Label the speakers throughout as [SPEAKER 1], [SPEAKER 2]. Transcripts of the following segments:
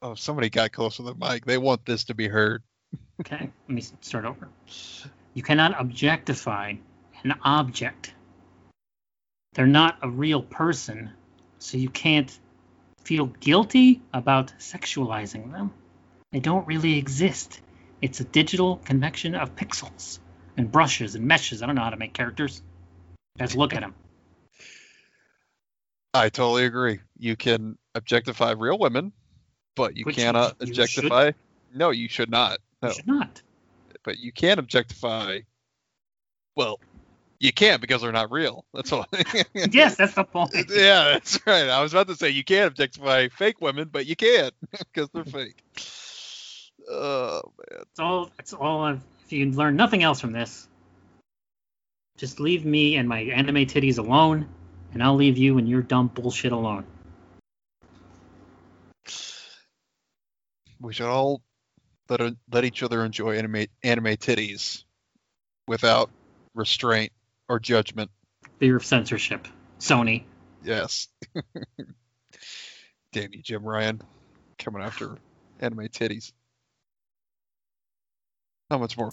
[SPEAKER 1] Oh, somebody got close to the mic. They want this to be heard.
[SPEAKER 2] Okay, let me start over. You cannot objectify an object. They're not a real person, so you can't feel guilty about sexualizing them. They don't really exist. It's a digital convection of pixels and brushes and meshes. I don't know how to make characters. Just look at them.
[SPEAKER 1] I totally agree. You can objectify real women, but you
[SPEAKER 2] Which
[SPEAKER 1] cannot uh,
[SPEAKER 2] you
[SPEAKER 1] objectify. No, you should not. No,
[SPEAKER 2] You should not.
[SPEAKER 1] but you can objectify. Well, you can't because they're not real. That's all.
[SPEAKER 2] Yes, that's the point.
[SPEAKER 1] yeah, that's right. I was about to say you can't objectify fake women, but you can't because they're fake. Oh man.
[SPEAKER 2] That's all. That's all. I've, if you learn nothing else from this, just leave me and my anime titties alone, and I'll leave you and your dumb bullshit alone.
[SPEAKER 1] We should all let let each other enjoy anime anime titties without restraint or judgment.
[SPEAKER 2] Fear of censorship. Sony.
[SPEAKER 1] Yes. Damn you, Jim Ryan, coming after anime titties. How much more?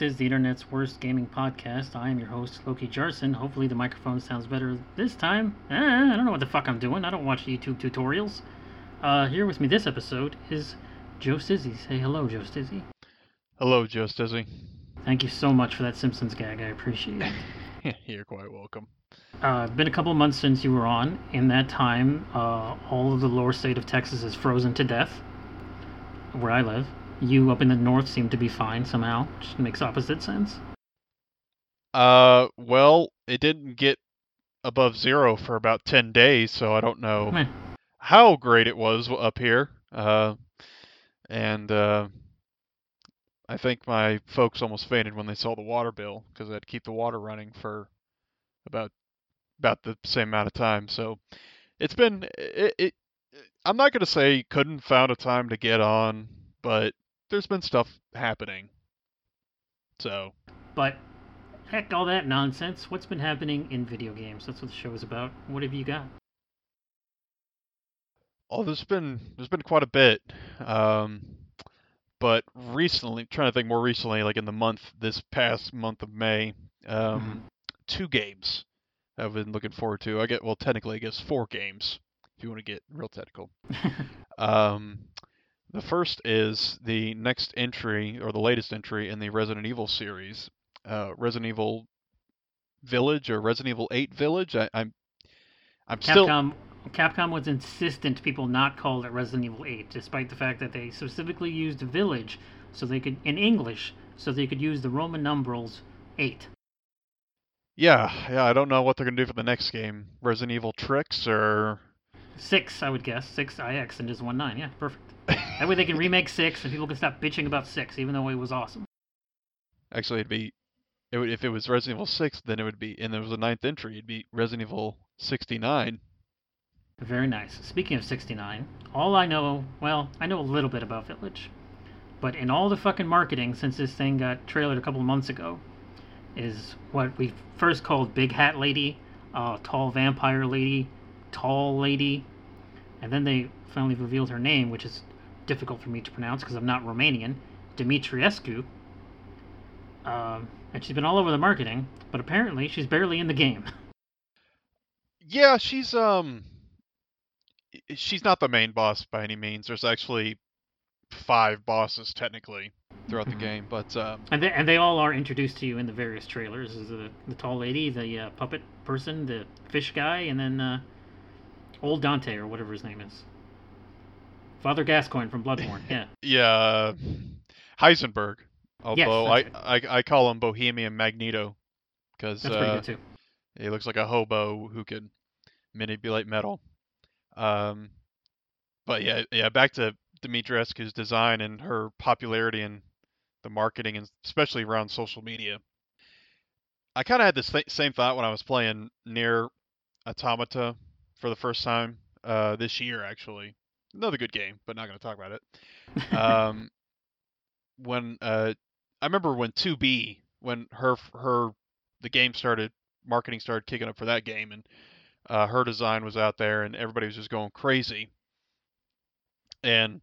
[SPEAKER 2] This is the internet's worst gaming podcast. I am your host, Loki Jarson. Hopefully, the microphone sounds better this time. Eh, I don't know what the fuck I'm doing. I don't watch YouTube tutorials. Uh, here with me this episode is Jo Stizzy. Say hello, Jo Stizzy.
[SPEAKER 1] Hello, Jo Stizzy.
[SPEAKER 2] Thank you so much for that Simpsons gag. I appreciate it.
[SPEAKER 1] You're quite welcome.
[SPEAKER 2] Uh, been a couple months since you were on. In that time, uh, all of the lower state of Texas is frozen to death, where I live. You up in the north seem to be fine somehow, Just makes opposite sense.
[SPEAKER 1] Uh, well, it didn't get above zero for about 10 days, so I don't know
[SPEAKER 2] Meh.
[SPEAKER 1] how great it was up here. Uh, and uh, I think my folks almost fainted when they saw the water bill because I had to keep the water running for about about the same amount of time. So it's been it. it I'm not gonna say couldn't found a time to get on, but there's been stuff happening. So
[SPEAKER 2] But heck, all that nonsense. What's been happening in video games? That's what the show is about. What have you got?
[SPEAKER 1] Oh, there's been there's been quite a bit, um, but recently, trying to think more recently, like in the month, this past month of May, um, two games I've been looking forward to. I get well, technically, I guess four games if you want to get real technical. Um, the first is the next entry or the latest entry in the Resident Evil series, uh, Resident Evil Village or Resident Evil 8 Village. I, I'm I'm still
[SPEAKER 2] Capcom Capcom was insistent people not call it Resident Evil 8, despite the fact that they specifically used Village so they could in English so they could use the Roman numerals 8.
[SPEAKER 1] Yeah, yeah, I don't know what they're gonna do for the next game. Resident Evil Tricks or
[SPEAKER 2] Six, I would guess. Six IX and just one nine. Yeah, perfect. That way they can remake six and people can stop bitching about six, even though it was awesome.
[SPEAKER 1] actually it'd be it would if it was Resident Evil Six, then it would be and there was a ninth entry, it'd be Resident Evil sixty nine.
[SPEAKER 2] Very nice. Speaking of 69, all I know, well, I know a little bit about Village, but in all the fucking marketing since this thing got trailered a couple of months ago, is what we first called Big Hat Lady, uh, Tall Vampire Lady, Tall Lady, and then they finally revealed her name, which is difficult for me to pronounce because I'm not Romanian, Dimitrescu. Um, and she's been all over the marketing, but apparently she's barely in the game.
[SPEAKER 1] Yeah, she's um she's not the main boss by any means. There's actually five bosses technically throughout the
[SPEAKER 2] Mhm.
[SPEAKER 1] game, but um
[SPEAKER 2] And they, and they all are introduced to you in the various trailers. Is the the tall lady, the uh, puppet person, the fish guy, and then uh, old Dante or whatever his name is. Father Gascoigne from Bloodborne. Yeah.
[SPEAKER 1] yeah, Heisenberg. Although I,
[SPEAKER 2] that's
[SPEAKER 1] I I call him Bohemian Magneto because uh, he looks like a hobo who can manipulate metal. Um, but yeah, yeah, back to Dimitrescu's design and her popularity and the marketing, and especially around social media. I kind of had this th- same thought when I was playing NieR Automata for the first time uh, this year, actually. Another good game, but not going to talk about it. Um, when uh, I remember when 2B, when her her the game started, marketing started kicking up for that game, and uh, her design was out there, and everybody was just going crazy. And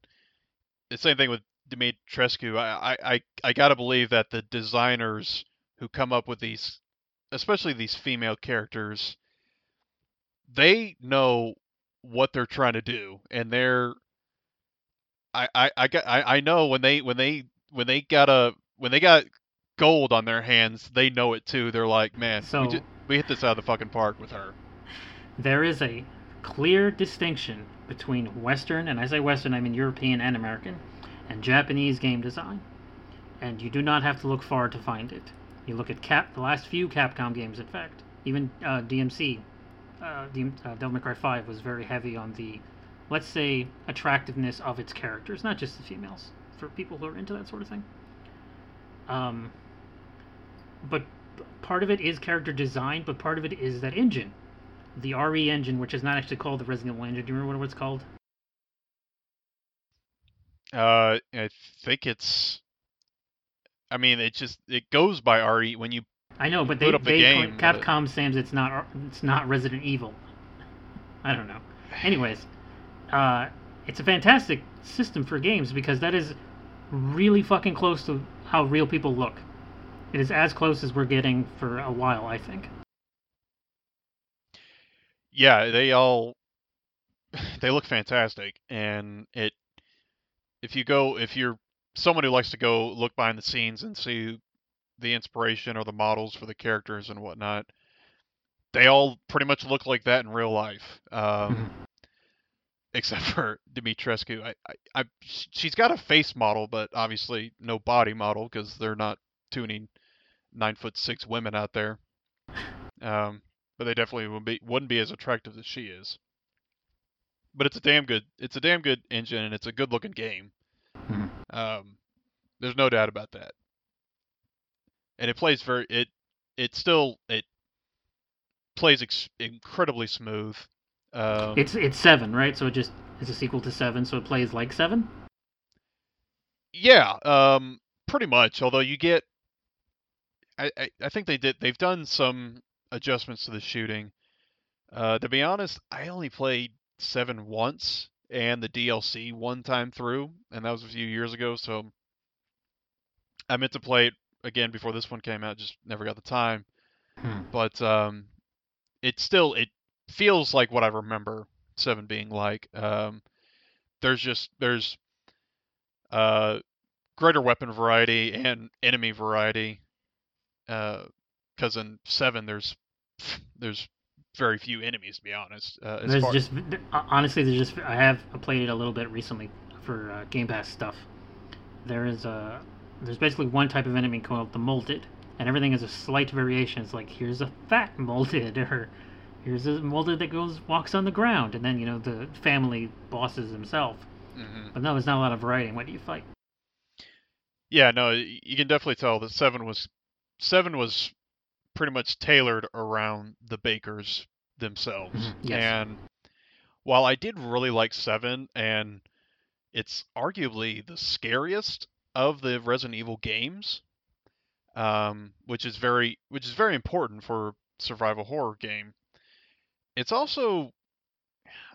[SPEAKER 1] the same thing with Dimitrescu. I I I gotta believe that the designers who come up with these, especially these female characters, they know what they're trying to do, and they're. I I I got I, I know when they when they when they got a when they got gold on their hands, they know it too. They're like, man,
[SPEAKER 2] So-
[SPEAKER 1] we, just, we hit this out of the fucking park with her.
[SPEAKER 2] There is a clear distinction between Western, and I say Western, I mean European and American, and Japanese game design. And you do not have to look far to find it. You look at Cap, the last few Capcom games, in fact, even uh, DMC, uh, DM, uh, Devil May Cry 5 was very heavy on the, let's say, attractiveness of its characters, not just the females, for people who are into that sort of thing. Um, but part of it is character design, but part of it is that engine the RE engine, which is not actually called the Resident Evil engine. Do you remember what it's called?
[SPEAKER 1] Uh, I think it's. I mean, it just it goes by RE when you.
[SPEAKER 2] I know, but they,
[SPEAKER 1] up the
[SPEAKER 2] they
[SPEAKER 1] game, but
[SPEAKER 2] Capcom says it's not it's not Resident Evil. I don't know. Anyways, uh, it's a fantastic system for games because that is really fucking close to how real people look. It is as close as we're getting for a while, I think.
[SPEAKER 1] Yeah, they all. They look fantastic, and it. If you go, if you're someone who likes to go look behind the scenes and see the inspiration or the models for the characters and whatnot, they all pretty much look like that in real life. Um, except for Dimitrescu. I, I, I, she's got a face model, but obviously no body model because they're not tuning nine foot six women out there. Um, but they definitely would be wouldn't be as attractive as she is. But it's a damn good it's a damn good engine and it's a good looking game.
[SPEAKER 2] Mhm.
[SPEAKER 1] Um, there's no doubt about that. And it plays very it it still it plays ex- incredibly smooth. Um,
[SPEAKER 2] It's it's seven, right? So it just is a sequel to seven, so it plays like seven.
[SPEAKER 1] Yeah, um, pretty much. Although you get, I, I, I think they did. They've done some adjustments to the shooting. Uh, to be honest, I only played seven once and the DLC one time through, and that was a few years ago. So I meant to play it again before this one came out. Just never got the time.
[SPEAKER 2] Hmm.
[SPEAKER 1] But um, it still it feels like what I remember seven being like. Um, there's just there's uh greater weapon variety and enemy variety. Because in seven, there's there's very few enemies to be honest. Uh, as
[SPEAKER 2] There's
[SPEAKER 1] far,
[SPEAKER 2] just honestly, there's just I have played it a little bit recently for uh, Game Pass stuff. There is a there's basically one type of enemy called the molded, and everything is a slight variation. It's like here's a fat molded, or here's a molded that goes walks on the ground, and then you know the family bosses himself.
[SPEAKER 1] Mhm.
[SPEAKER 2] But no, there's not a lot of variety in what you fight.
[SPEAKER 1] Yeah, no, you can definitely tell that seven was seven was pretty much tailored around the bakers themselves.
[SPEAKER 2] Mhm, yes.
[SPEAKER 1] And while I did really like seven, and it's arguably the scariest of the Resident Evil games, um, which is very which is very important for survival horror game. It's also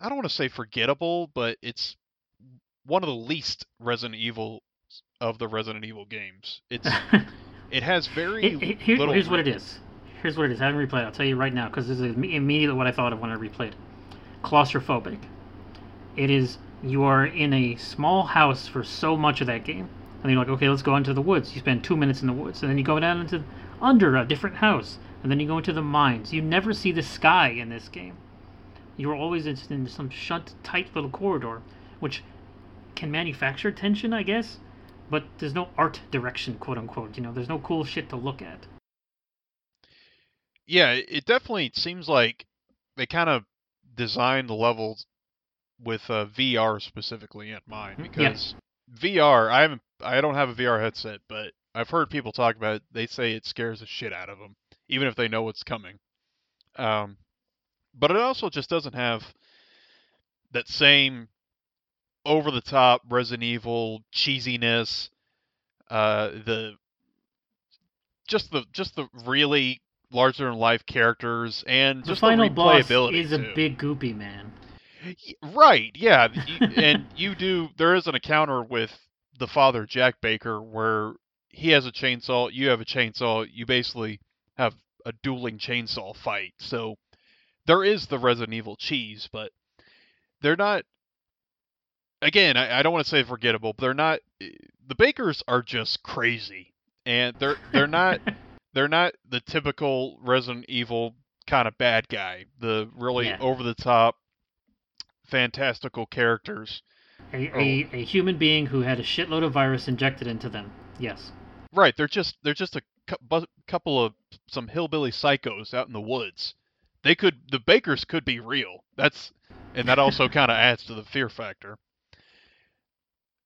[SPEAKER 1] I don't want to say forgettable, but it's one of the least Resident Evil of the Resident Evil games. It's it has very
[SPEAKER 2] Here- here- here-
[SPEAKER 1] little.
[SPEAKER 2] here's what it is. Here's what it is. I haven't replayed. it. I'll tell you right now because this is immediately what I thought of when I replayed. Claustrophobic. It is. You are in a small house for so much of that game, and you're like, okay, let's go into the woods. You spend two minutes in the woods, and then you go down into under a different house, and then you go into the mines. You never see the sky in this game. You are always in some shut, tight little corridor, which can manufacture tension, I guess, but there's no art direction, quote unquote. You know, there's no cool shit to look at.
[SPEAKER 1] Yeah, it it definitely seems like they kind of designed the levels with uh, VR specifically in mind because VR, I haven't, I don't have a VR headset, but I've heard people talk about it. They say it scares the shit out of them, even if they know what's coming. Um, but it also just doesn't have that same over the top Resident Evil cheesiness. Uh, the just the just the really larger than life characters and
[SPEAKER 2] The
[SPEAKER 1] just
[SPEAKER 2] final
[SPEAKER 1] the
[SPEAKER 2] boss
[SPEAKER 1] replayability
[SPEAKER 2] is a
[SPEAKER 1] too.
[SPEAKER 2] big goopy man.
[SPEAKER 1] Right, yeah, and you do. There is an encounter with the father, Jack Baker, where he has a chainsaw, you have a chainsaw. You basically have a dueling chainsaw fight. So there is the Resident Evil cheese, but they're not. Again, I, I don't want to say forgettable, but they're not. Eh, the Bakers are just crazy, and they're they're not they're not the typical Resident Evil kind of bad guy. The really
[SPEAKER 2] Yeah.
[SPEAKER 1] over the top, fantastical characters.
[SPEAKER 2] A,
[SPEAKER 1] Oh.
[SPEAKER 2] a, a human being who had a shitload of virus injected into them. Yes.
[SPEAKER 1] Right, they're just they're just a bu- couple of some hillbilly psychos out in the woods. They could the Bakers could be real. That's and that also kind of adds to the fear factor.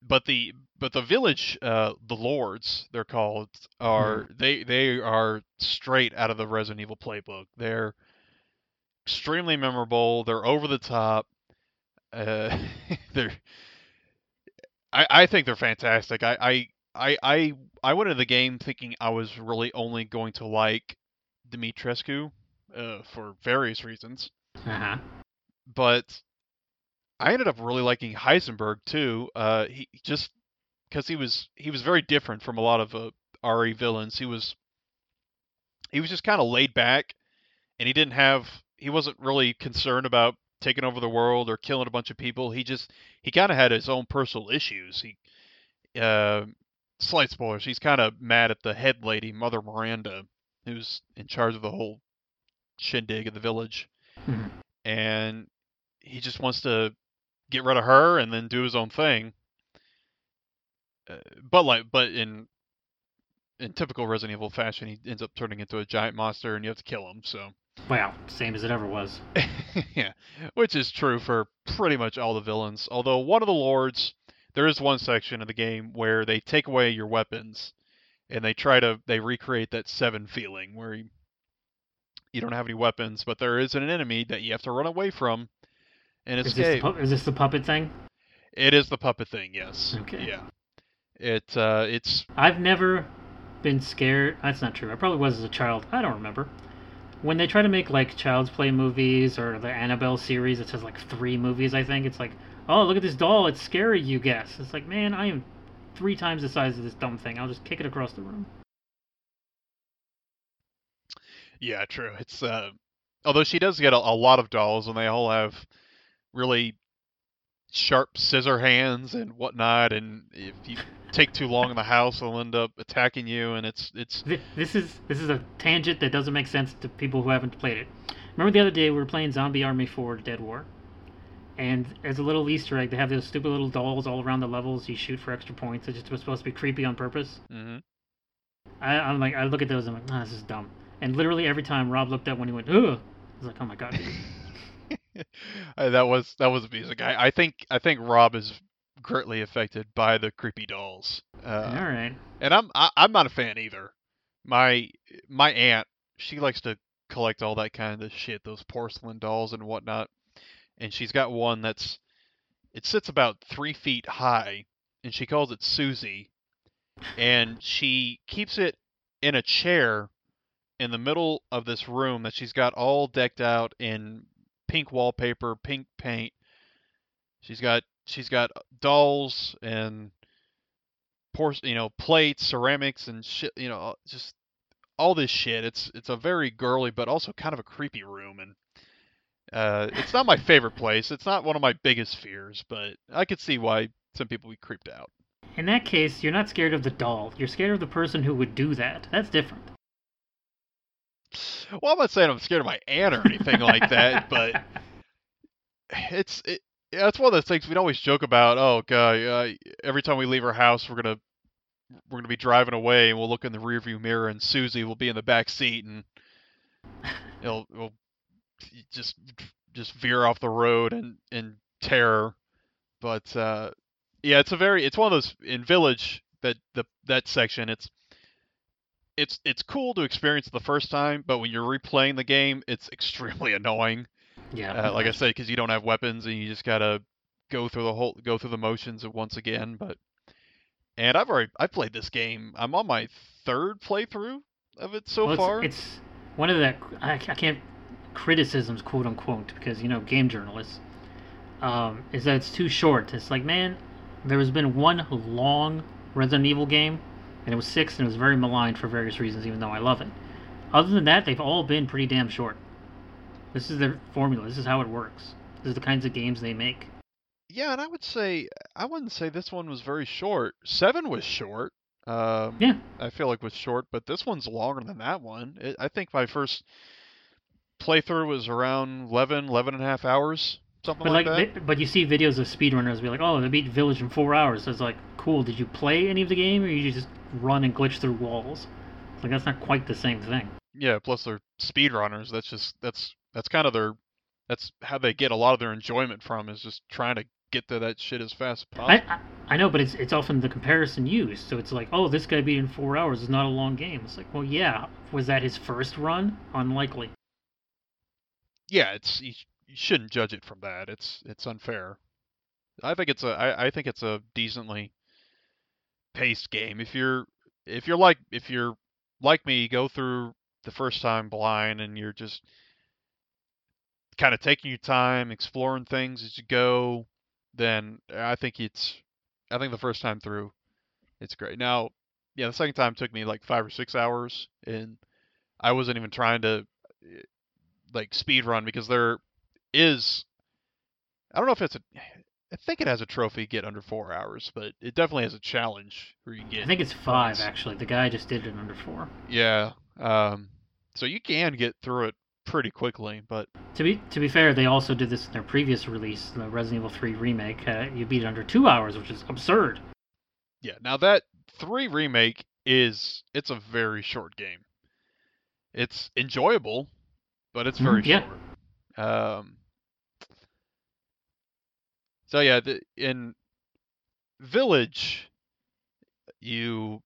[SPEAKER 1] But the but the village uh the lords they're called are they they are straight out of the Resident Evil playbook. They're extremely memorable. They're over the top. Uh, they're I, I think they're fantastic. I, I I I I went into the game thinking I was really only going to like Dimitrescu uh, for various reasons,
[SPEAKER 2] Uh huh.
[SPEAKER 1] but I ended up really liking Heisenberg too. Uh, he just because he was he was very different from a lot of uh, RE villains. He was he was just kind of laid back, and he didn't have he wasn't really concerned about taking over the world or killing a bunch of people. He just he kind of had his own personal issues. He uh, slight spoilers. He's kind of mad at the head lady, Mother Miranda, who's in charge of the whole shindig of the village,
[SPEAKER 2] Mhm.
[SPEAKER 1] and he just wants to get rid of her and then do his own thing. Uh, but like, but in in typical Resident Evil fashion, he ends up turning into a giant monster, and you have to kill him. So.
[SPEAKER 2] Well, same as it ever was.
[SPEAKER 1] yeah, which is true for pretty much all the villains. Although one of the lords, there is one section of the game where they take away your weapons, and they try to they recreate that seven feeling where you, you don't have any weapons, but there is an enemy that you have to run away from and
[SPEAKER 2] Is this,
[SPEAKER 1] escape.
[SPEAKER 2] the, pu- is this the puppet thing?
[SPEAKER 1] It is the puppet thing, yes.
[SPEAKER 2] Okay.
[SPEAKER 1] Yeah. It uh, it's
[SPEAKER 2] I've never been scared. That's not true. I probably was as a child. I don't remember. When they try to make like Child's Play movies or the Annabelle series, it says like three movies. I think it's like, oh look at this doll, it's scary. You guess. It's like, man, I am three times the size of this dumb thing. I'll just kick it across the room.
[SPEAKER 1] Yeah, true. It's uh, although she does get a, a lot of dolls, and they all have really sharp scissor hands and whatnot. And if you take too long in the house, they'll end up attacking you. And it's it's
[SPEAKER 2] This is this is a tangent that doesn't make sense to people who haven't played it. Remember the other day we were playing Zombie Army 4 Dead War, and as a little Easter egg, they have those stupid little dolls all around the levels. You shoot for extra points. It's just supposed to be creepy on purpose.
[SPEAKER 1] Mm-hmm.
[SPEAKER 2] I, I'm like, I look at those, and I'm like, nah, this is dumb. And literally every time Rob looked up when he went, ugh, I was like, oh my god.
[SPEAKER 1] That was that was amusing. I, I think I think Rob is greatly affected by the creepy dolls. Uh,
[SPEAKER 2] all right.
[SPEAKER 1] and I'm I, I'm not a fan either. My my aunt, she likes to collect all that kind of shit, those porcelain dolls and whatnot. And she's got one that's it sits about three feet high, and she calls it Susie. And she keeps it in a chair in the middle of this room that she's got all decked out in pink wallpaper, pink paint. She's got she's got dolls and porce- you know, plates, ceramics, and shit. You know, just all this shit. It's it's a very girly, but also kind of a creepy room, and uh, it's not my favorite place. It's not one of my biggest fears, but I could see why some people be creeped out.
[SPEAKER 2] In that case, you're not scared of the doll. You're scared of the person who would do that. That's different.
[SPEAKER 1] Well, I'm not saying I'm scared of my aunt or anything like that, but it's it, it's one of those things we'd always joke about. Oh god, uh, every time we leave our house, we're gonna we're gonna be driving away, and we'll look in the rearview mirror, and Susie will be in the back seat, and it'll, it'll just just veer off the road and and terror. But uh, yeah, it's a very it's one of those in Village that the that section it's it's it's cool to experience the first time, but when you're replaying the game, it's extremely annoying.
[SPEAKER 2] Yeah.
[SPEAKER 1] Uh, like I said, because you don't have weapons and you just gotta go through the whole go through the motions once again. But and I've already I played this game. I'm on my third playthrough of it so
[SPEAKER 2] well, it's,
[SPEAKER 1] far.
[SPEAKER 2] It's one of the I, I can't criticisms quote unquote because you know game journalists um, is that it's too short. It's like man, there has been one long Resident Evil game, and it was six, and it was very maligned for various reasons, even though I love it. Other than that, they've all been pretty damn short. This is their formula. This is how it works. This is the kinds of games they make.
[SPEAKER 1] Yeah, and I would say I wouldn't say this one was very short. Seven was short. Um,
[SPEAKER 2] Yeah.
[SPEAKER 1] I feel like was short, but this one's longer than that one. It, I think my first playthrough was around 11, 11 and a half hours, something
[SPEAKER 2] But
[SPEAKER 1] like,
[SPEAKER 2] like,
[SPEAKER 1] that.
[SPEAKER 2] but you see videos of speedrunners be like, "Oh, they beat Village in four hours." So it's like, cool. Did you play any of the game, or you just run and glitch through walls? It's like that's not quite the same thing.
[SPEAKER 1] Yeah, plus they're speedrunners. That's just that's that's kind of their that's how they get a lot of their enjoyment from is just trying to get to that shit as fast as possible.
[SPEAKER 2] I I know, but it's it's often the comparison used. So it's like, oh, this guy beat in four hours is not a long game. It's like, well, yeah. Was that his first run? Unlikely.
[SPEAKER 1] yeah, it's you shouldn't judge it from that. It's it's unfair. I think it's a I, I think it's a decently paced game. If you're if you're like if you're like me, you go through the first time blind and you're just kind of taking your time, exploring things as you go, then I think it's I think the first time through it's great. Now, yeah, the second time took me like 5 or 6 hours and I wasn't even trying to eh, like speed run because there is I don't know if it's a I think it has a trophy get under 4 hours, but it definitely has a challenge where you get
[SPEAKER 2] I think it's five
[SPEAKER 1] points.
[SPEAKER 2] actually. The guy just did it under four.
[SPEAKER 1] Yeah. Um so you can get through it pretty quickly, but
[SPEAKER 2] To be to be fair, they also did this in their previous release, the Resident Evil 3 remake. Uh, you beat it under two hours, which is absurd.
[SPEAKER 1] yeah, now that 3 remake is it's a very short game. It's enjoyable, but it's very
[SPEAKER 2] Mhm, yeah.
[SPEAKER 1] short. Um So yeah, the, in Village you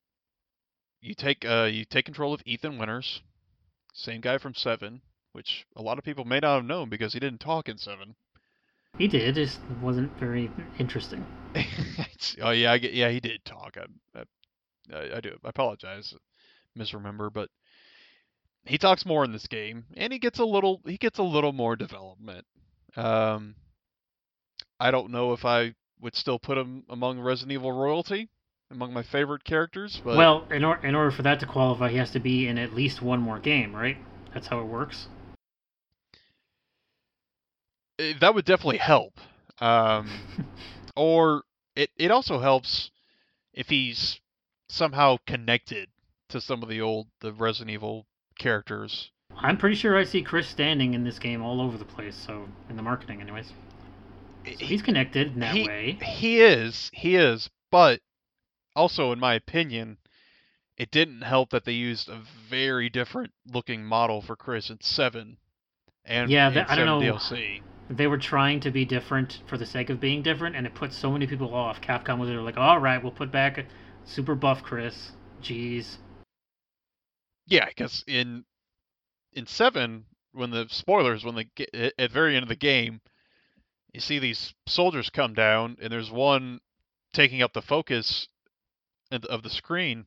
[SPEAKER 1] you take uh you take control of Ethan Winters, same guy from 7, which a lot of people may not have known because he didn't talk in 7.
[SPEAKER 2] He did, just wasn't very interesting.
[SPEAKER 1] Oh yeah, I get, yeah, he did talk. I, I, I, I do. I apologize, misremember, but he talks more in this game, and he gets a little, he gets a little more development. Um, I don't know if I would still put him among Resident Evil royalty, among my favorite characters, but
[SPEAKER 2] well, in, or- in order for that to qualify, he has to be in at least one more game, right? That's how it works.
[SPEAKER 1] eh, that would definitely help. Um, or it it also helps if he's somehow connected to some of the old the Resident Evil characters.
[SPEAKER 2] I'm pretty sure I see Chris standing in this game all over the place. So in the marketing, anyways, so he's connected in that
[SPEAKER 1] he,
[SPEAKER 2] way.
[SPEAKER 1] He is, he is, but also in my opinion, it didn't help that they used a very different looking model for Chris in Seven, and
[SPEAKER 2] Yeah, that- I don't know.
[SPEAKER 1] DLC.
[SPEAKER 2] They were trying to be different for the sake of being different, and it put so many people off. Capcom was like, "All right, we'll put back a super buff Chris." Jeez.
[SPEAKER 1] Yeah, because in in Seven, when the spoilers, when the ge- at at very end of the game, you see these soldiers come down, and there's one taking up the focus of the- screen.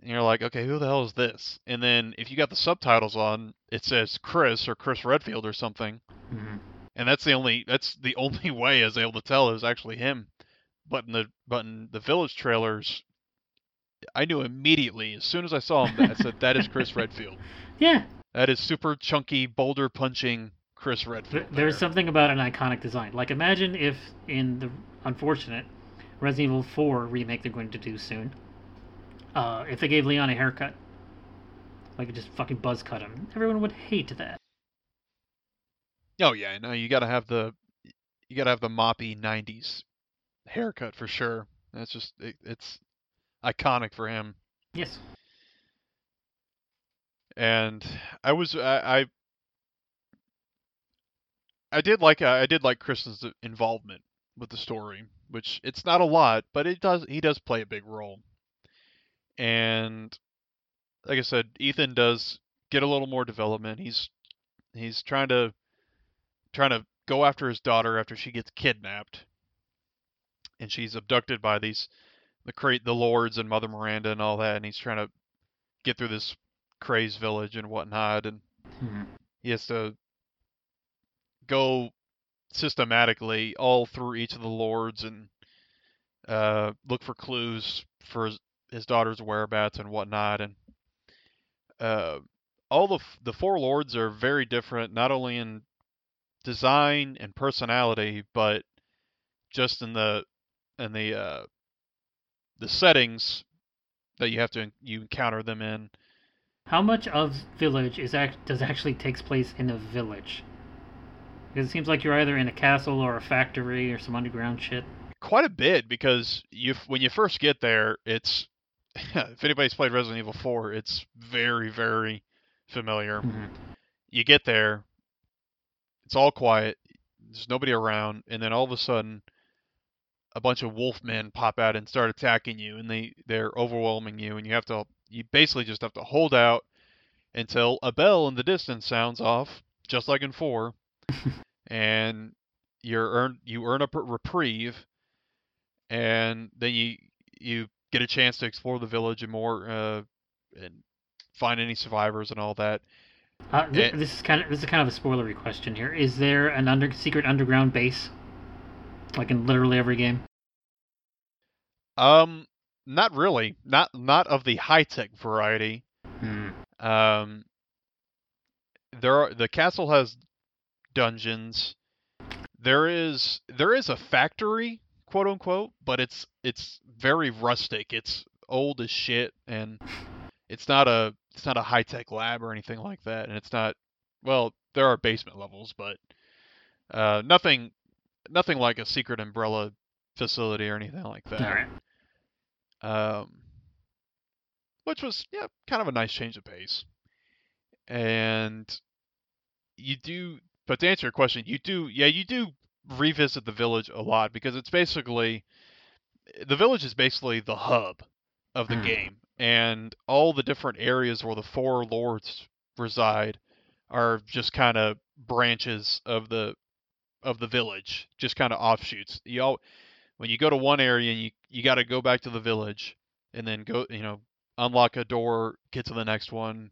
[SPEAKER 1] And you're like, okay, who the hell is this? And then if you got the subtitles on, it says Chris or Chris Redfield or something.
[SPEAKER 2] hmm
[SPEAKER 1] And that's the only that's the only way I was able to tell it was actually him. But in the but in the village trailers, I knew immediately as soon as I saw him. I said that is Chris Redfield.
[SPEAKER 2] Yeah,
[SPEAKER 1] That is super chunky, boulder punching Chris
[SPEAKER 2] There-
[SPEAKER 1] Redfield.
[SPEAKER 2] There's something about an iconic design. Like, imagine if in the unfortunate Resident Evil 4 remake they're going to do soon, uh, if they gave Leon a haircut, like just fucking buzz cut him, everyone would hate that.
[SPEAKER 1] Oh yeah, no, you gotta have the you gotta have the moppy '90s haircut for sure. That's just it, it's iconic for him.
[SPEAKER 2] Yes.
[SPEAKER 1] And I was I, I I did like uh, I did like Chris's involvement with the story, which it's not a lot, but it does he does play a big role. And like I said, Ethan does get a little more development. He's he's trying to trying to go after his daughter after she gets kidnapped, and she's abducted by these the crate the lords and Mother Miranda and all that, and he's trying to get through this crazed village and whatnot, and
[SPEAKER 2] Mhm.
[SPEAKER 1] he has to go systematically all through each of the lords and uh, look for clues for his, his daughter's whereabouts and whatnot. And uh, all the the four lords are very different, not only in design and personality, but just in the in the uh, the settings that you have to you encounter them in.
[SPEAKER 2] How much of Village is act- does actually takes place in a village? Because it seems like you're either in a castle or a factory or some underground shit.
[SPEAKER 1] quite a bit because you when you first get there, it's if anybody's played Resident Evil 4, it's very very familiar.
[SPEAKER 2] Mhm.
[SPEAKER 1] You get there, it's all quiet, there's nobody around, and then all of a sudden a bunch of wolfmen pop out and start attacking you and they they're overwhelming you and you have to you basically just have to hold out until a bell in the distance sounds off just like in 4 and you're earn you earn a reprieve and then you you get a chance to explore the village and more uh, and find any survivors and all that.
[SPEAKER 2] Uh, th-
[SPEAKER 1] Eh.
[SPEAKER 2] this is kind of this is kind of a spoilery question here. Is there an under secret underground base, like in literally every game?
[SPEAKER 1] Um, not really, not not of the high tech variety.
[SPEAKER 2] Hmm.
[SPEAKER 1] Um, there are the castle has dungeons. There is there is a factory, quote unquote, but it's it's very rustic. It's old as shit, and it's not a it's not a high tech lab or anything like that. And it's not well, there are basement levels, but uh, nothing nothing like a secret umbrella facility or anything like that.
[SPEAKER 2] All right.
[SPEAKER 1] um, which was yeah kind of a nice change of pace. And you do, but to answer your question, you do yeah you do revisit the village a lot because it's basically the village is basically the hub of the
[SPEAKER 2] Hmm.
[SPEAKER 1] game, and all the different areas where the four lords reside are just kind of branches of the of the village, just kind of offshoots. You all when you go to one area and you you got to go back to the village and then go you know unlock a door get to the next one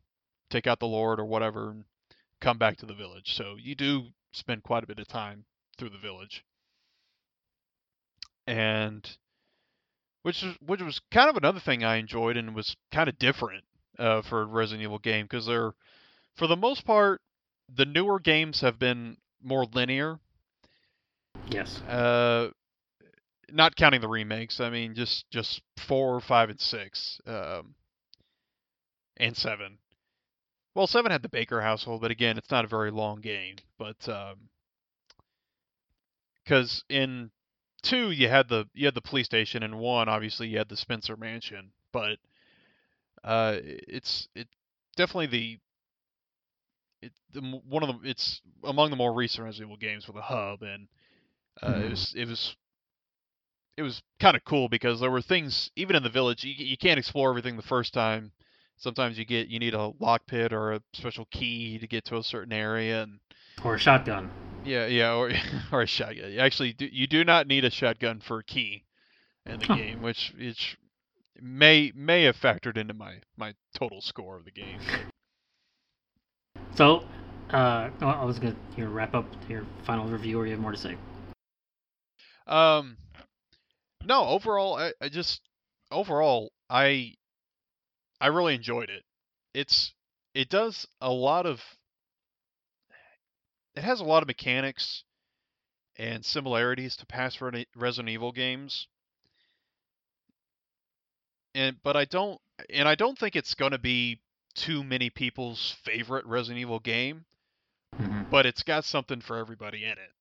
[SPEAKER 1] take out the lord or whatever and come back to the village so you do spend quite a bit of time through the village and which is which was kind of another thing I enjoyed and was kind of different uh, for a Resident Evil game because they're for the most part the newer games have been more linear
[SPEAKER 2] Yes.
[SPEAKER 1] uh, not counting the remakes. I mean, just just four, five, and six, um, and seven. Well, seven had the Baker household, but again, it's not a very long game. But because in two you had the you had the police station, and one obviously you had the Spencer Mansion. But uh, it's it definitely the it the one of the it's among the more recent Resident Evil games with a hub and uh, it
[SPEAKER 2] Mhm.
[SPEAKER 1] was it was it was kind of cool because there were things even in the village you, you can't explore everything the first time. Sometimes you get you need a lock pit or a special key to get to a certain area and
[SPEAKER 2] Or a shotgun.
[SPEAKER 1] yeah yeah or or a shotgun. Actually, do, you do not need a shotgun for a key in the
[SPEAKER 2] Huh.
[SPEAKER 1] game, which which may may have factored into my my total score of the game.
[SPEAKER 2] So, uh, I was gonna you know, wrap up your final review, or you have more to say?
[SPEAKER 1] Um, no, overall, I, I just overall, I I really enjoyed it. It's it does a lot of it has a lot of mechanics and similarities to past Resident Evil games. And but I don't and I don't think it's going to be too many people's favorite Resident Evil game
[SPEAKER 2] hmm
[SPEAKER 1] but it's got something for everybody in it.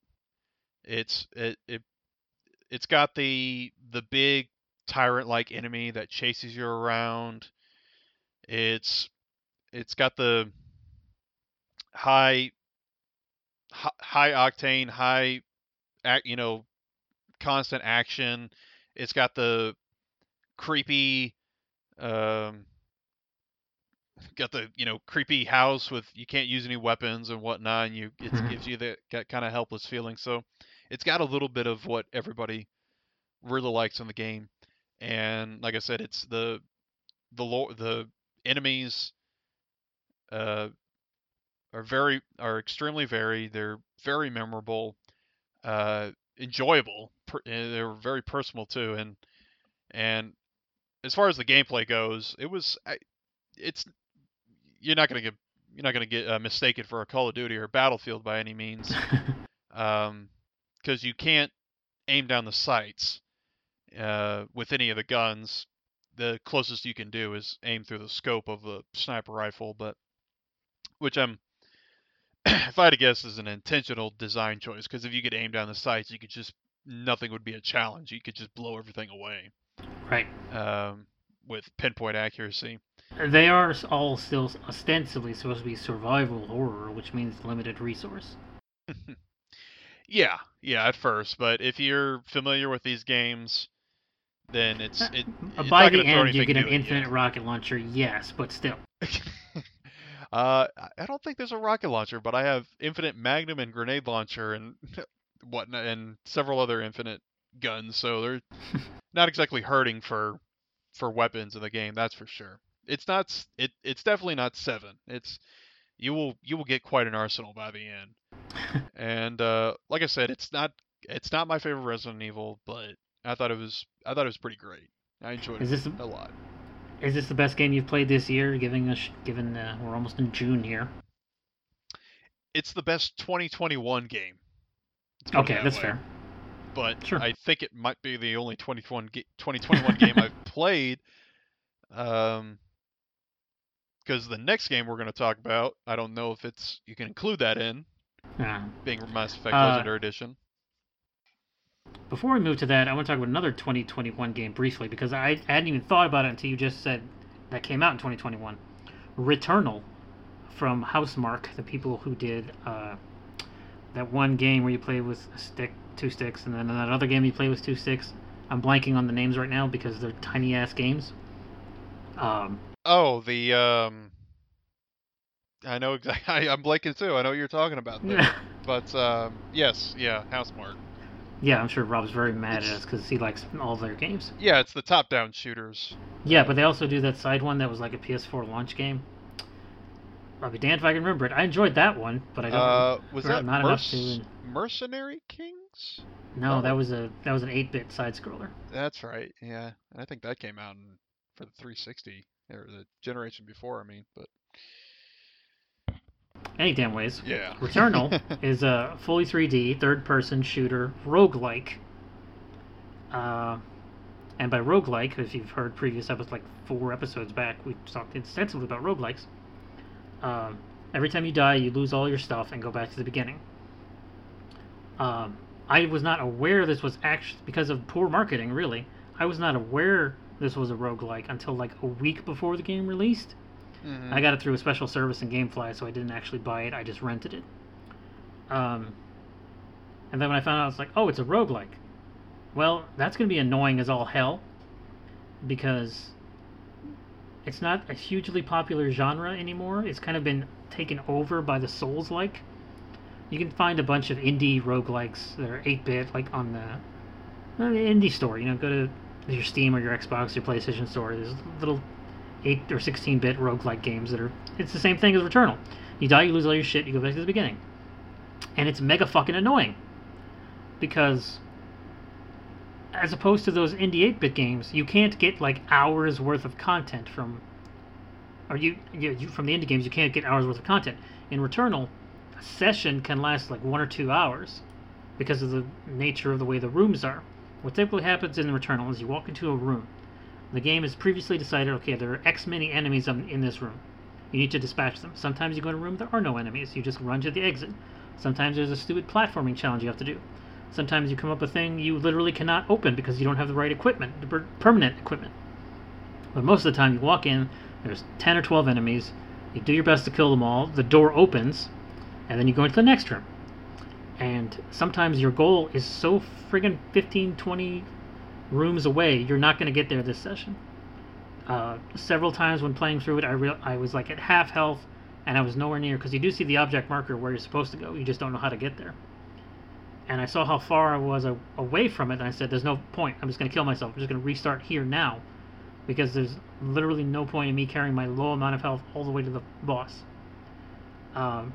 [SPEAKER 1] It's it, it it's got the the big tyrant like enemy that chases you around. It's it's got the high high octane, high, you know, constant action. It's got the creepy, um, got the you know creepy house with you can't use any weapons and whatnot, and you it
[SPEAKER 2] Mhm.
[SPEAKER 1] gives you that, kind of helpless feeling. So it's got a little bit of what everybody really likes in the game, and like I said, it's the the lo- the enemies uh, are very are extremely varied. They're very memorable, uh, enjoyable. Per, they're very personal too, and and as far as the gameplay goes, it was I, it's you're not gonna get you're not gonna get uh, mistaken for a Call of Duty or Battlefield by any means, um, because you can't aim down the sights uh, with any of the guns. The closest you can do is aim through the scope of the sniper rifle, but which I'm if I had to guess is an intentional design choice because if you could aim down the sights, you could just nothing would be a challenge. You could just blow everything away
[SPEAKER 2] right.
[SPEAKER 1] um, with pinpoint accuracy.
[SPEAKER 2] They are all still ostensibly supposed to be survival horror, which means limited resource.
[SPEAKER 1] Yeah, yeah, at first, but if you're familiar with these games, then it's
[SPEAKER 2] Uh,
[SPEAKER 1] it.
[SPEAKER 2] Uh,
[SPEAKER 1] it's
[SPEAKER 2] By the end, you get an
[SPEAKER 1] new at you.
[SPEAKER 2] infinite rocket launcher, yes, but still.
[SPEAKER 1] uh, I- I don't think there's a rocket launcher, but I have infinite magnum and grenade launcher and whatnot, and several other infinite guns. So they're not exactly hurting for for weapons in the game. That's for sure. It's not. It. It's definitely not seven. It's you will you will get quite an arsenal by the end. And uh, like I said, it's not it's not my favorite Resident Evil, but I thought it was I thought it was pretty great. I enjoyed
[SPEAKER 2] Is
[SPEAKER 1] it
[SPEAKER 2] this
[SPEAKER 1] a lot.
[SPEAKER 2] is this the best game you've played this year? Given us, given uh, we're almost in June here.
[SPEAKER 1] It's the best 2021 game. Let's put it
[SPEAKER 2] Okay,
[SPEAKER 1] that
[SPEAKER 2] that's
[SPEAKER 1] way.
[SPEAKER 2] fair.
[SPEAKER 1] But
[SPEAKER 2] Sure.
[SPEAKER 1] I think it might be the only 21 ga- 2021 game I've played. Um, because the next game we're going to talk about, I don't know if it's you can include that in
[SPEAKER 2] Uh,
[SPEAKER 1] being Mass Effect
[SPEAKER 2] Uh,
[SPEAKER 1] Legendary Edition.
[SPEAKER 2] Before we move to that, I want to talk about another 2021 game briefly because I, I hadn't even thought about it until you just said that came out in 2021. Returnal from Housemarque, the people who did uh, that one game where you play with a stick, two sticks, and then that other game you play with two sticks. I'm blanking on the names right now because they're tiny ass games. Um,
[SPEAKER 1] Oh, the um, I know exactly. I, I'm blanking too. I know what you're talking about. There. but um, yes, yeah, Housemarque.
[SPEAKER 2] Yeah, I'm sure Rob's very mad at us because he likes all their games.
[SPEAKER 1] Yeah, it's the top-down shooters.
[SPEAKER 2] Yeah, but they also do that side one that was like a PS4 launch game. I'll be damned if I can remember it. I enjoyed that one, but I don't.
[SPEAKER 1] Uh, was that
[SPEAKER 2] not enough
[SPEAKER 1] Merc-
[SPEAKER 2] to-
[SPEAKER 1] Mercenary Kings?
[SPEAKER 2] no, that
[SPEAKER 1] oh.
[SPEAKER 2] was a that was an 8-bit side scroller.
[SPEAKER 1] That's right. Yeah, And I think that came out in, for the 360 or the generation before. I mean, but
[SPEAKER 2] Any damn ways.
[SPEAKER 1] yeah.
[SPEAKER 2] Returnal is a fully 3D third-person shooter roguelike. Uh, and by roguelike, if you've heard previous episodes, like four episodes back, we talked extensively about roguelikes. Um, every time you die, you lose all your stuff and go back to the beginning. Um, I was not aware this was actually because of poor marketing. Really, I was not aware this was a roguelike until like a week before the game released.
[SPEAKER 1] Mhm.
[SPEAKER 2] I got it through a special service in GameFly, so I didn't actually buy it. I just rented it. Um, and then when I found out, I was like, oh, it's a roguelike. Well, that's going to be annoying as all hell because it's not a hugely popular genre anymore. It's kind of been taken over by the Souls like. You can find a bunch of indie roguelikes that are 8 bit, like on the, on the indie store. You know, go to your Steam or your Xbox, your PlayStation store. There's little 8 or 16 bit roguelike games that are. It's the same thing as Returnal. You die, you lose all your shit, you go back to the beginning. And it's mega fucking annoying. Because. As opposed to those indie 8 bit games, you can't get like hours worth of content from. Or you, you, you. From the indie games, you can't get hours worth of content. In Returnal, a session can last like one or two hours because of the nature of the way the rooms are. What typically happens in Returnal is you walk into a room. The game has previously decided, okay, there are X many enemies in this room. You need to dispatch them. Sometimes you go in a room there are no enemies. You just run to the exit. Sometimes there's a stupid platforming challenge you have to do. Sometimes you come up with a thing you literally cannot open because you don't have the right equipment, the per- permanent equipment. But most of the time you walk in, there's 10 or 12 enemies. You do your best to kill them all. The door opens, and then you go into the next room. And sometimes your goal is so friggin' 15, 20 rooms away, you're not going to get there this session. Uh, several times when playing through it, I real I was like at half health, and I was nowhere near because you do see the object marker where you're supposed to go. You just don't know how to get there. And I saw how far I was a- away from it, and I said, "There's no point. I'm just going to kill myself. I'm just going to restart here now, because there's literally no point in me carrying my low amount of health all the way to the boss." Um,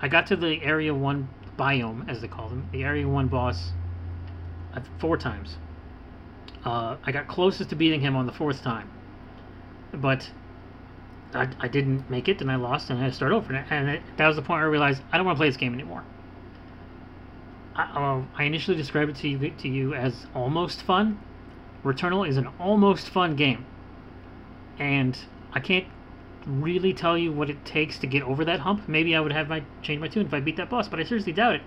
[SPEAKER 2] I got to the area one biome, as they call them, the area one boss, uh, four times. Uh, I got closest to beating him on the fourth time, but I, I didn't make it, and I lost, and I had to start over. And it, that was the point where I realized I don't want to play this game anymore. I, uh, I initially described it to you, to you as almost fun. Returnal is an almost fun game, and I can't really tell you what it takes to get over that hump. Maybe I would have my change my tune if I beat that boss, but I seriously doubt it.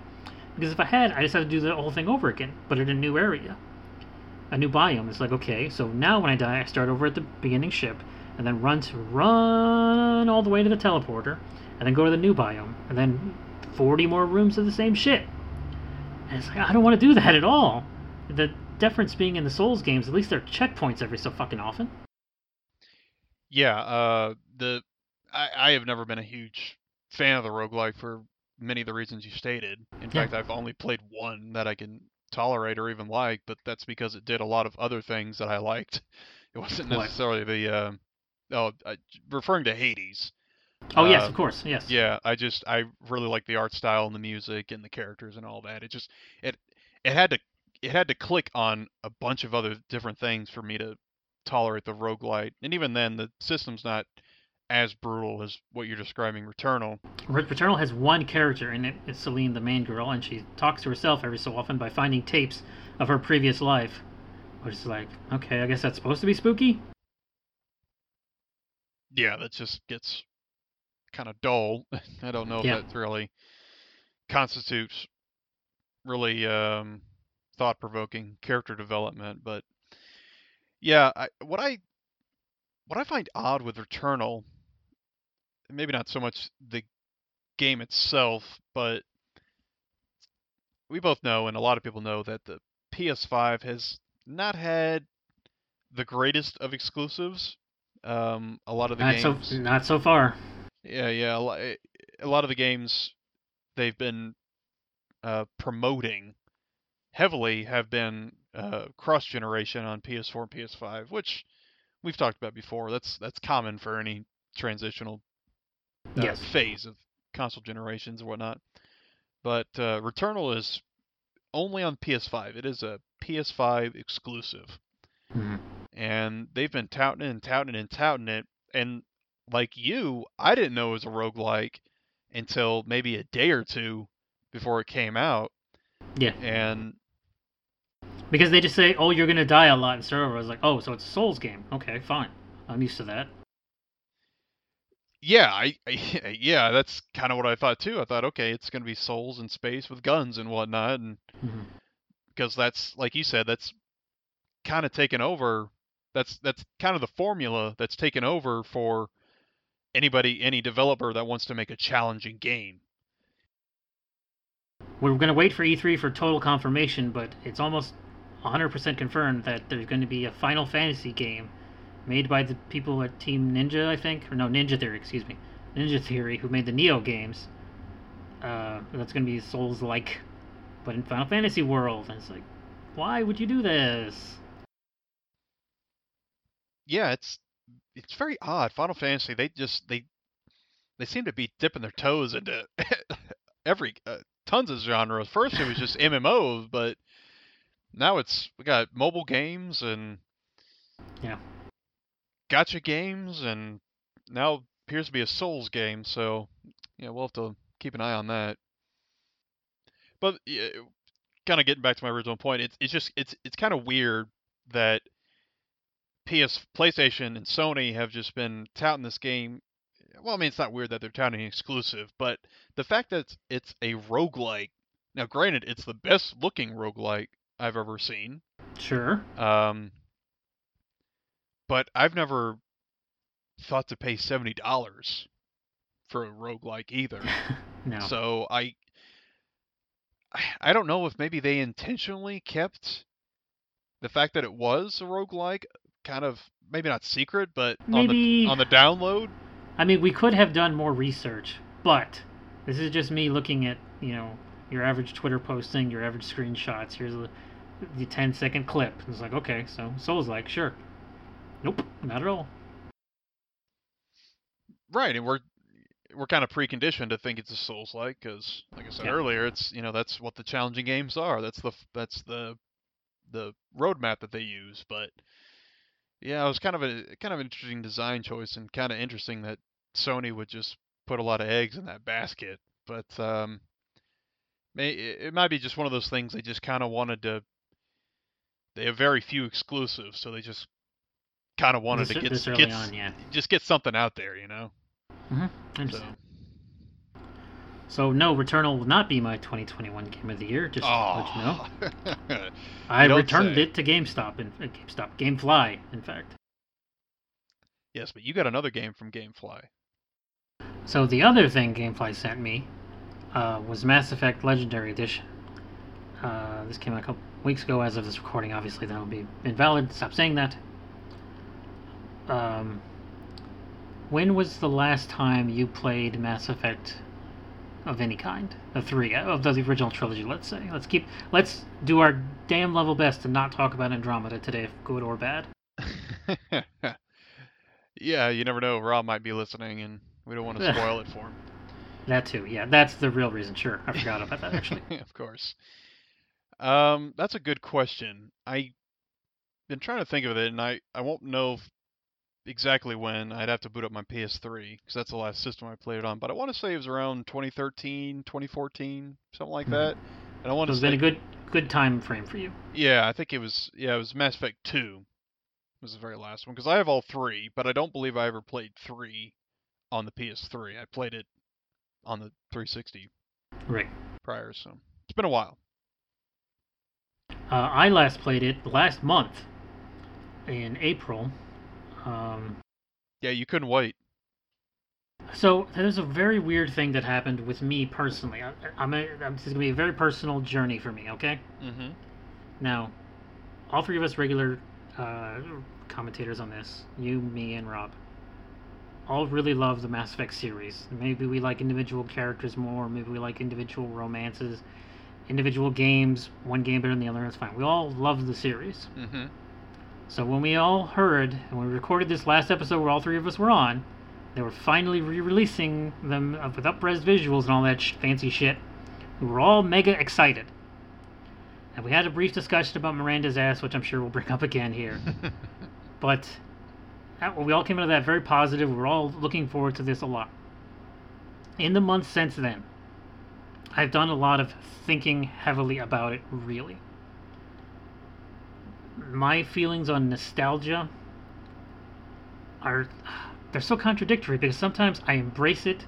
[SPEAKER 2] Because if I had, I just had to do the whole thing over again, but in a new area, a new biome. It's like okay, so now when I die, I start over at the beginning ship, and then run to run all the way to the teleporter, and then go to the new biome, and then 40 more rooms of the same shit. And it's like I don't want to do that at all. The difference being in the Souls games, at least there are checkpoints every so fucking often.
[SPEAKER 1] Yeah, uh, the I, I have never been a huge fan of the roguelike for many of the reasons you stated. In
[SPEAKER 2] Yeah.
[SPEAKER 1] fact, I've only played one that I can tolerate or even like, but that's because it did a lot of other things that I liked. It wasn't necessarily the uh, oh, I, referring to Hades.
[SPEAKER 2] Oh yes,
[SPEAKER 1] Uh,
[SPEAKER 2] of course, yes.
[SPEAKER 1] Yeah, I just I really like the art style and the music and the characters and all that. It just it it had to it had to click on a bunch of other different things for me to tolerate the roguelite. And even then the system's not as brutal as what you're describing Returnal.
[SPEAKER 2] Ret- Returnal has one character in it. It's Selene, the main girl, and she talks to herself every so often by finding tapes of her previous life. Which is like, okay, I guess that's supposed to be spooky.
[SPEAKER 1] Yeah, that just gets kind of dull. I don't know if
[SPEAKER 2] Yeah.
[SPEAKER 1] that really constitutes really um, thought-provoking character development, but yeah, I, what I what I find odd with Returnal, maybe not so much the game itself, but we both know, and a lot of people know, that the PS5 has not had the greatest of exclusives. Um, a lot of the
[SPEAKER 2] Not so,
[SPEAKER 1] games.
[SPEAKER 2] not so far.
[SPEAKER 1] Yeah, yeah. A lot, a lot of the games they've been uh, promoting heavily have been uh, cross generation on PS4 and PS5, which we've talked about before. That's that's common for any transitional uh,
[SPEAKER 2] Yes.
[SPEAKER 1] phase of console generations or whatnot. But uh, Returnal is only on PS5. It is a PS5 exclusive
[SPEAKER 2] Mhm.
[SPEAKER 1] and they've been touting and touting and touting it. And like you, I didn't know it was a roguelike until maybe a day or two before it came out.
[SPEAKER 2] Yeah,
[SPEAKER 1] And
[SPEAKER 2] because they just say, "Oh, you're gonna die a lot," and start over. I was like, "Oh, so it's a Souls game? Okay, fine. I'm used to that."
[SPEAKER 1] Yeah, I, I yeah, that's kind of what I thought too. I thought, okay, it's gonna be souls in space with guns and whatnot, and
[SPEAKER 2] Mhm.
[SPEAKER 1] because that's like you said, that's kind of taken over. That's that's kind of the formula that's taken over for anybody, any developer that wants to make a challenging game.
[SPEAKER 2] We're gonna wait for E3 for total confirmation, but it's almost 100% confirmed that there's going to be a Final Fantasy game made by the people at Team Ninja, I think, or no, Ninja Theory, excuse me, Ninja Theory, who made the Nioh games. Uh, that's going to be Souls-like, but in Final Fantasy world. And it's like, why would you do this?
[SPEAKER 1] yeah, it's it's very odd. Final Fantasy, they just they they seem to be dipping their toes into every uh, tons of genres. First it was just MMOs, but now it's we got mobile games and
[SPEAKER 2] Yeah.
[SPEAKER 1] Gotcha games, and now appears to be a Souls game. So yeah, we'll have to keep an eye on that. But yeah, kind of getting back to my original point, it's it's just it's it's kind of weird that PS, PlayStation, and Sony have just been touting this game. Well, I mean, it's not weird that they're touting an exclusive, but the fact that it's, it's a roguelike. Now, granted, it's the best looking roguelike I've ever seen.
[SPEAKER 2] Sure.
[SPEAKER 1] Um, but I've never thought to pay seventy dollars for a roguelike either.
[SPEAKER 2] no.
[SPEAKER 1] So I I don't know if maybe they intentionally kept the fact that it was a roguelike kind of maybe not secret, but
[SPEAKER 2] Maybe-
[SPEAKER 1] on the on the download.
[SPEAKER 2] I mean, we could have done more research, but this is just me looking at, you know, your average Twitter posting, your average screenshots. Here's the, the 10 second clip. It's like, okay, so Souls like, sure. Nope, not at all.
[SPEAKER 1] Right, and we're we're kind of preconditioned to think it's a Souls like because, like I said
[SPEAKER 2] Yeah.
[SPEAKER 1] earlier, it's you know that's what the challenging games are. That's the that's the the roadmap that they use. But yeah, it was kind of a kind of an interesting design choice and kind of interesting that Sony would just put a lot of eggs in that basket. But um, may it might be just one of those things they just kind of wanted to. They have very few exclusives, so they just kind of wanted
[SPEAKER 2] this,
[SPEAKER 1] to get
[SPEAKER 2] this early
[SPEAKER 1] get
[SPEAKER 2] on, yeah.
[SPEAKER 1] just get something out there, you know.
[SPEAKER 2] Mm-hmm.
[SPEAKER 1] So.
[SPEAKER 2] So, no, Returnal will not be my 2021 Game of the Year, just to let you know. I returned
[SPEAKER 1] say.
[SPEAKER 2] it to GameStop, in, uh, GameStop, GameFly, in fact.
[SPEAKER 1] yes, but you got another game from GameFly.
[SPEAKER 2] So the other thing GameFly sent me uh, was Mass Effect Legendary Edition. Uh, this came out a couple weeks ago. As of this recording, obviously that'll be invalid. Stop saying that. Um, when was the last time you played Mass Effect of any kind? The three of the original trilogy, let's say. Let's keep. Let's do our damn level best to not talk about Andromeda today, good or bad.
[SPEAKER 1] yeah, you never know. Rob might be listening, and we don't want to spoil it for him.
[SPEAKER 2] That too. Yeah, that's the real reason. Sure, I forgot about that actually.
[SPEAKER 1] of course. Um, that's a good question. I been trying to think of it, and I I won't know if- exactly when. I'd have to boot up my PS3 because that's the last system I played it on. But I want to say it was around 2013, 2014, something like
[SPEAKER 2] Mhm.
[SPEAKER 1] that. And I want
[SPEAKER 2] So
[SPEAKER 1] to
[SPEAKER 2] it's
[SPEAKER 1] say,
[SPEAKER 2] been a good good time frame for you.
[SPEAKER 1] yeah, I think it was yeah, it was Mass Effect 2 was the very last one because I have all three, but I don't believe I ever played three on the PS3. I played it on the 360
[SPEAKER 2] Right.
[SPEAKER 1] prior, so it's been a while.
[SPEAKER 2] Uh, I last played it last month in April. Um,
[SPEAKER 1] Yeah, you couldn't wait.
[SPEAKER 2] so there's a very weird thing that happened with me personally. I, I'm, a, I'm this is gonna be a very personal journey for me. Okay.
[SPEAKER 1] Mm-hmm.
[SPEAKER 2] Now, all three of us regular uh, commentators on this, you, me, and Rob, all really love the Mass Effect series. Maybe we like individual characters more. Maybe we like individual romances, individual games. One game better than the other. That's fine. We all love the series.
[SPEAKER 1] Mm-hmm.
[SPEAKER 2] So when we all heard and we recorded this last episode where all three of us were on, they were finally re-releasing them uh, with up-res visuals and all that sh- fancy shit. We were all mega excited. And we had a brief discussion about Miranda's ass, which I'm sure we'll bring up again here. but that, we all came out of that very positive. We're all looking forward to this a lot. In the months since then, I've done a lot of thinking heavily about it, really my feelings on nostalgia are they're so contradictory because sometimes I embrace it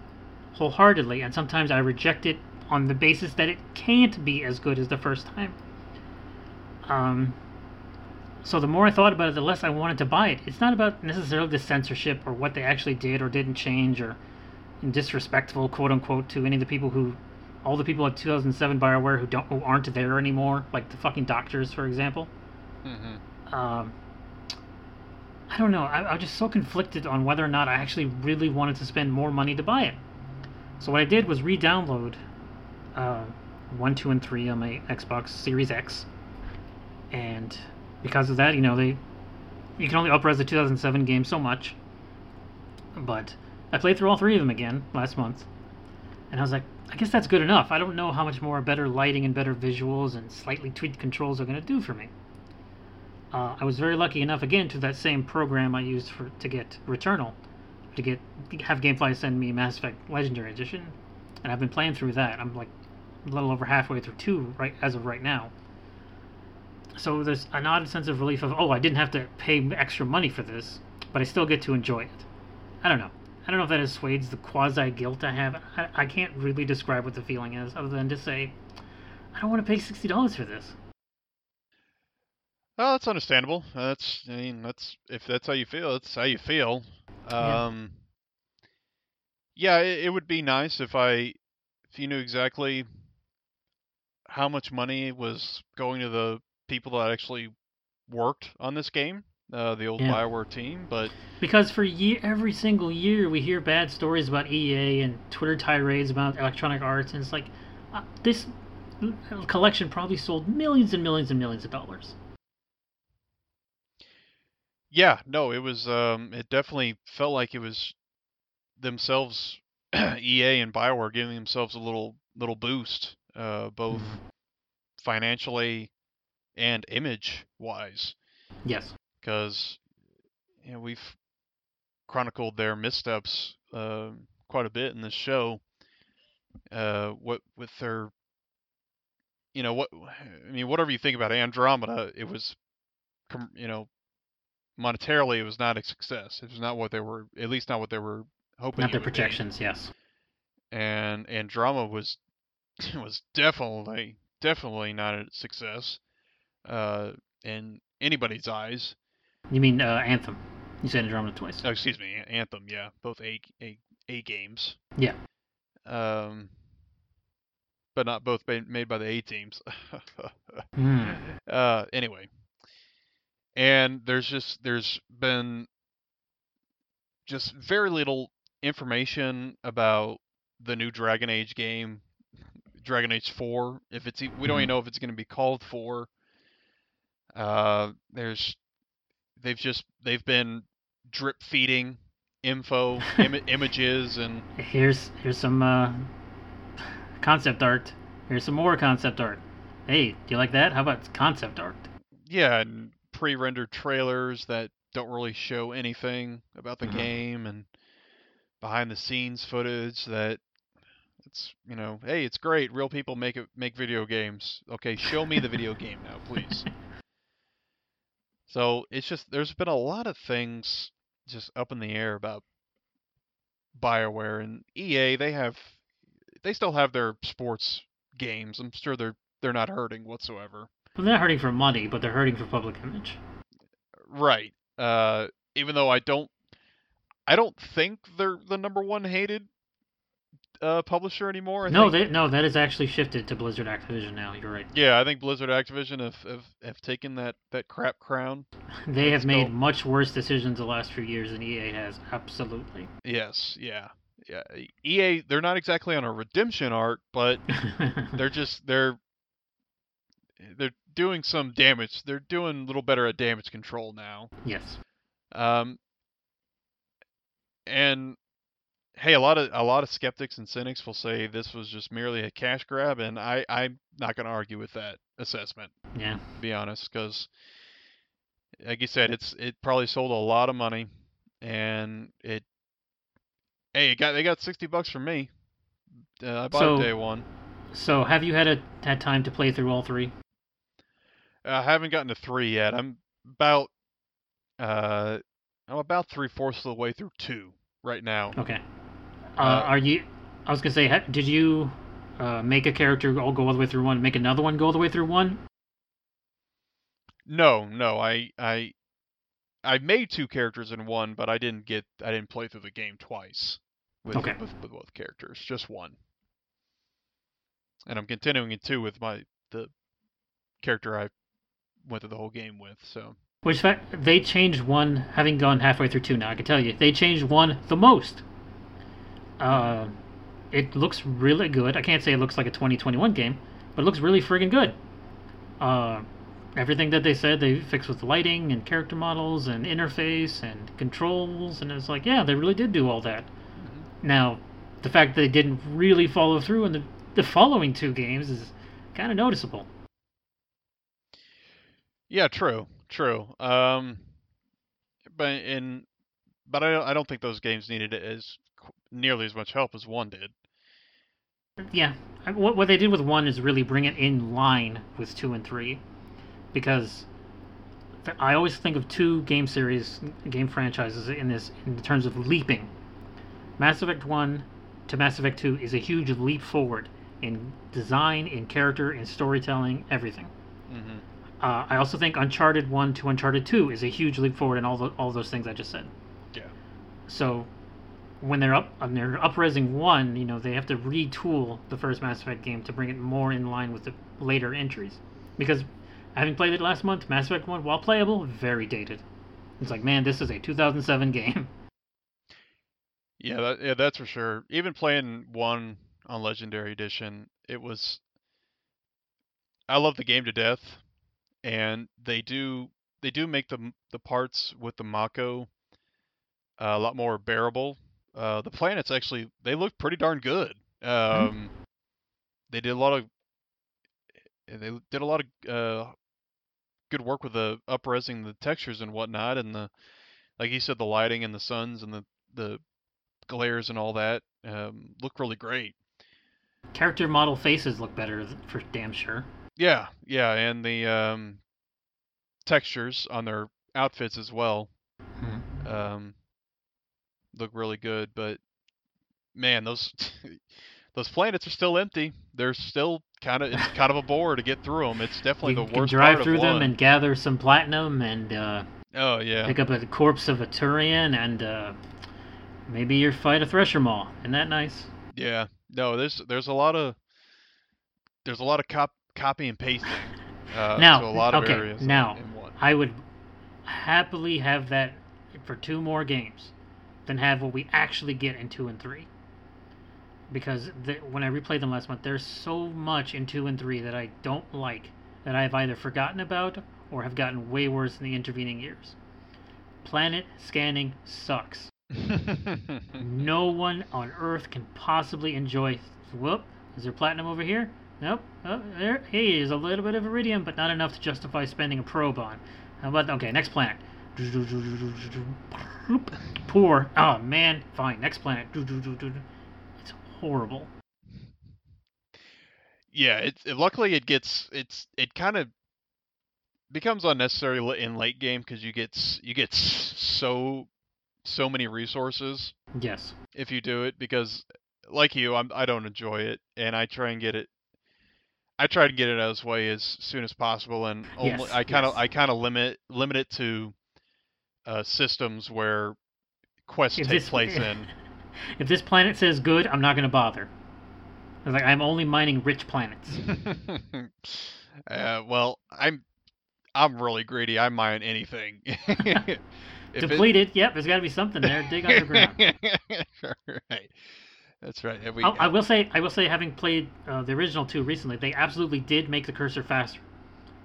[SPEAKER 2] wholeheartedly and sometimes I reject it on the basis that it can't be as good as the first time. Um so the more I thought about it, the less I wanted to buy it. It's not about necessarily the censorship or what they actually did or didn't change or disrespectful quote unquote to any of the people who all the people at 2007 Bioware who don't who aren't there anymore, like the fucking doctors, for example
[SPEAKER 1] mm-hmm.
[SPEAKER 2] um, I don't know. I, I was just so conflicted on whether or not I actually really wanted to spend more money to buy it. So what I did was re-download uh, one, two, and three on my Xbox Series X, and because of that, you know, they you can only upres the 2007 game so much. But I played through all three of them again last month, and I was like, I guess that's good enough. I don't know how much more better lighting and better visuals and slightly tweaked controls are going to do for me. Uh, I was very lucky enough again to that same program I used for to get Returnal, to get have GameFly send me Mass Effect Legendary Edition, and I've been playing through that. I'm like a little over halfway through two right as of right now. So there's an odd sense of relief of oh I didn't have to pay extra money for this, but I still get to enjoy it. I don't know. I don't know if that assuades the quasi guilt I have. I, I can't really describe what the feeling is other than to say I don't want to pay sixty dollars for this.
[SPEAKER 1] Oh, that's understandable. That's I mean, that's if that's how you feel, that's how you feel.
[SPEAKER 2] Yeah.
[SPEAKER 1] Um Yeah, it, it would be nice if I if you knew exactly how much money was going to the people that actually worked on this game, uh, the old
[SPEAKER 2] Yeah.
[SPEAKER 1] Bioware team. But
[SPEAKER 2] Because for year, every single year, we hear bad stories about EA and Twitter tirades about Electronic Arts, and it's like uh, this collection probably sold millions and millions and millions of dollars.
[SPEAKER 1] Yeah, no, it was. Um, it definitely felt like it was themselves, EA and Bioware, giving themselves a little little boost, uh, both
[SPEAKER 2] Mhm.
[SPEAKER 1] financially and image wise.
[SPEAKER 2] Yes.
[SPEAKER 1] because you know, we've chronicled their missteps uh, quite a bit in this show. Uh, what with their, you know, what I mean, whatever you think about Andromeda, it was, com- you know, monetarily it was not a success. It was not what they were, at least not what they were hoping.
[SPEAKER 2] Not their
[SPEAKER 1] would be.
[SPEAKER 2] projections, yes.
[SPEAKER 1] And Andromeda was was definitely definitely not a success, uh, in anybody's eyes.
[SPEAKER 2] You mean uh, Anthem? You said Andromeda twice.
[SPEAKER 1] Oh, excuse me, Anthem. Yeah, both A A A games.
[SPEAKER 2] Yeah.
[SPEAKER 1] Um, but not both made by the A teams.
[SPEAKER 2] Hmm.
[SPEAKER 1] uh, anyway, and there's just there's been just very little information about the new Dragon Age game, Dragon Age 4. If it's we don't even
[SPEAKER 2] Mhm.
[SPEAKER 1] know if it's going to be called 4. Uh, there's they've just they've been drip feeding info, Im- images, and
[SPEAKER 2] Here's here's some uh, concept art. Here's some more concept art. Hey, do you like that? How about concept art?
[SPEAKER 1] yeah, and pre-rendered trailers that don't really show anything about the
[SPEAKER 2] Mhm.
[SPEAKER 1] game, and behind-the-scenes footage that it's you know, hey, it's great. Real people make it make video games. Okay, show me the video game now, please. So it's just there's been a lot of things just up in the air about BioWare and EA. They have they still have their sports games. I'm sure they're they're not hurting whatsoever.
[SPEAKER 2] Well, they're not hurting for money, but they're hurting for public image.
[SPEAKER 1] Right. Uh, even though I don't, I don't think they're the number one hated uh, publisher anymore. I
[SPEAKER 2] no,
[SPEAKER 1] think,
[SPEAKER 2] they no, that has actually shifted to Blizzard Activision now. You're right.
[SPEAKER 1] yeah, I think Blizzard Activision have have, have taken that that crap crown.
[SPEAKER 2] They have made much worse decisions the last few years than EA has. Absolutely.
[SPEAKER 1] Yes. Yeah. Yeah. EA, they're not exactly on a redemption arc, but they're just they're they're doing some damage. They're doing a little better at damage control now.
[SPEAKER 2] yes.
[SPEAKER 1] Um, and hey, a lot of a lot of skeptics and cynics will say this was just merely a cash grab, and I I'm not going to argue with that assessment.
[SPEAKER 2] Yeah.
[SPEAKER 1] To be honest, because like you said, it's it probably sold a lot of money, and it hey, it got they got sixty bucks from me. Uh, I bought
[SPEAKER 2] So-
[SPEAKER 1] day one.
[SPEAKER 2] So, have you had a had time to play through all three?
[SPEAKER 1] I haven't gotten to three yet. I'm about uh I'm about three fourths of the way through two right now.
[SPEAKER 2] Okay. Uh,
[SPEAKER 1] Uh,
[SPEAKER 2] are you? I was gonna say, did you uh, make a character all go all the way through one, make another one go all the way through one?
[SPEAKER 1] No, no, I I I made two characters in one, but I didn't get I didn't play through the game twice with
[SPEAKER 2] Okay.
[SPEAKER 1] with, with both characters, just one. And I'm continuing in two with my the character I went through the whole game with. So
[SPEAKER 2] Which fact they changed one, having gone halfway through two now. I can tell you, they changed one the most. Uh, it looks really good. I can't say it looks like a 2021 game, but it looks really friggin' good. Uh, everything that they said they fixed with lighting and character models and interface and controls, and it's like, yeah, they really did do all that. Now, the fact that they didn't really follow through in the, the following two games is kind of noticeable.
[SPEAKER 1] Yeah, true, true. Um, but in but I don't, I don't think those games needed as nearly as much help as one did.
[SPEAKER 2] Yeah, what what they did with one is really bring it in line with two and three, because I always think of two game series, game franchises in this in terms of leaping. Mass Effect One to Mass Effect Two is a huge leap forward in design, in character, in storytelling, everything.
[SPEAKER 1] hmm
[SPEAKER 2] Uh, I also think Uncharted One to Uncharted Two is a huge leap forward in all the, all those things I just said.
[SPEAKER 1] Yeah.
[SPEAKER 2] So when they're up when they're upresing one, you know, they have to retool the first Mass Effect game to bring it more in line with the later entries. Because having played it last month, Mass Effect 1, while playable, very dated. It's like, man, this is a 2007 game.
[SPEAKER 1] Yeah, that, yeah, that's for sure. Even playing one on Legendary Edition, it was. I love the game to death, and they do they do make the the parts with the Mako uh, a lot more bearable. Uh, the planets actually they look pretty darn good. Um, They did a lot of they did a lot of uh, good work with the upresing the textures and whatnot, and the like you said, the lighting and the suns and the the glares and all that um, look really great.
[SPEAKER 2] Character model faces look better for damn sure.
[SPEAKER 1] Yeah, yeah, and the um, textures on their outfits as well
[SPEAKER 2] Hmm.
[SPEAKER 1] um, look really good. But man, those those planets are still empty. They're still kind of it's kind of a bore to get through them. It's definitely
[SPEAKER 2] you
[SPEAKER 1] the
[SPEAKER 2] can
[SPEAKER 1] worst
[SPEAKER 2] drive
[SPEAKER 1] part
[SPEAKER 2] through
[SPEAKER 1] of
[SPEAKER 2] them
[SPEAKER 1] one.
[SPEAKER 2] and gather some platinum and uh,
[SPEAKER 1] oh yeah,
[SPEAKER 2] pick up a corpse of a Turian and uh, maybe you fight a Thresher Maw. Isn't that nice?
[SPEAKER 1] yeah. No, there's there's a lot of there's a lot of cop copy and pasting uh,
[SPEAKER 2] Now,
[SPEAKER 1] to a lot of
[SPEAKER 2] okay,
[SPEAKER 1] areas.
[SPEAKER 2] now. I would happily have that for two more games than have what we actually get in two and three. Because the, when I replayed them last month, there's so much in two and three that I don't like that I've either forgotten about or have gotten way worse in the intervening years. Planet scanning sucks. No one on Earth can possibly enjoy. Whoop! Is there platinum over here? Nope. Oh, there. Hey, there's a little bit of iridium, but not enough to justify spending a probe on. How about okay? Next planet. Poor. Oh man. Fine. Next planet. It's horrible.
[SPEAKER 1] yeah, it, luckily it gets it's it kind of becomes unnecessary in late game because you get you get so so many resources
[SPEAKER 2] Yes.
[SPEAKER 1] if you do it because like you I'm I don't enjoy it and I try and get it I try to get it out of its way as soon as possible and only
[SPEAKER 2] Yes,
[SPEAKER 1] I kind of
[SPEAKER 2] yes.
[SPEAKER 1] I kind of limit limit it to uh, systems where quests
[SPEAKER 2] If
[SPEAKER 1] take
[SPEAKER 2] this-
[SPEAKER 1] place in.
[SPEAKER 2] If this planet says good, I'm not gonna bother. It's like I'm only mining rich planets.
[SPEAKER 1] uh, well, I'm I'm really greedy. I mine anything. If it-
[SPEAKER 2] Depleted. Yep. There's got to be something there. Dig underground.
[SPEAKER 1] right. That's right. We-
[SPEAKER 2] I, I will say, I will say, having played uh, the original two recently, they absolutely did make the cursor faster.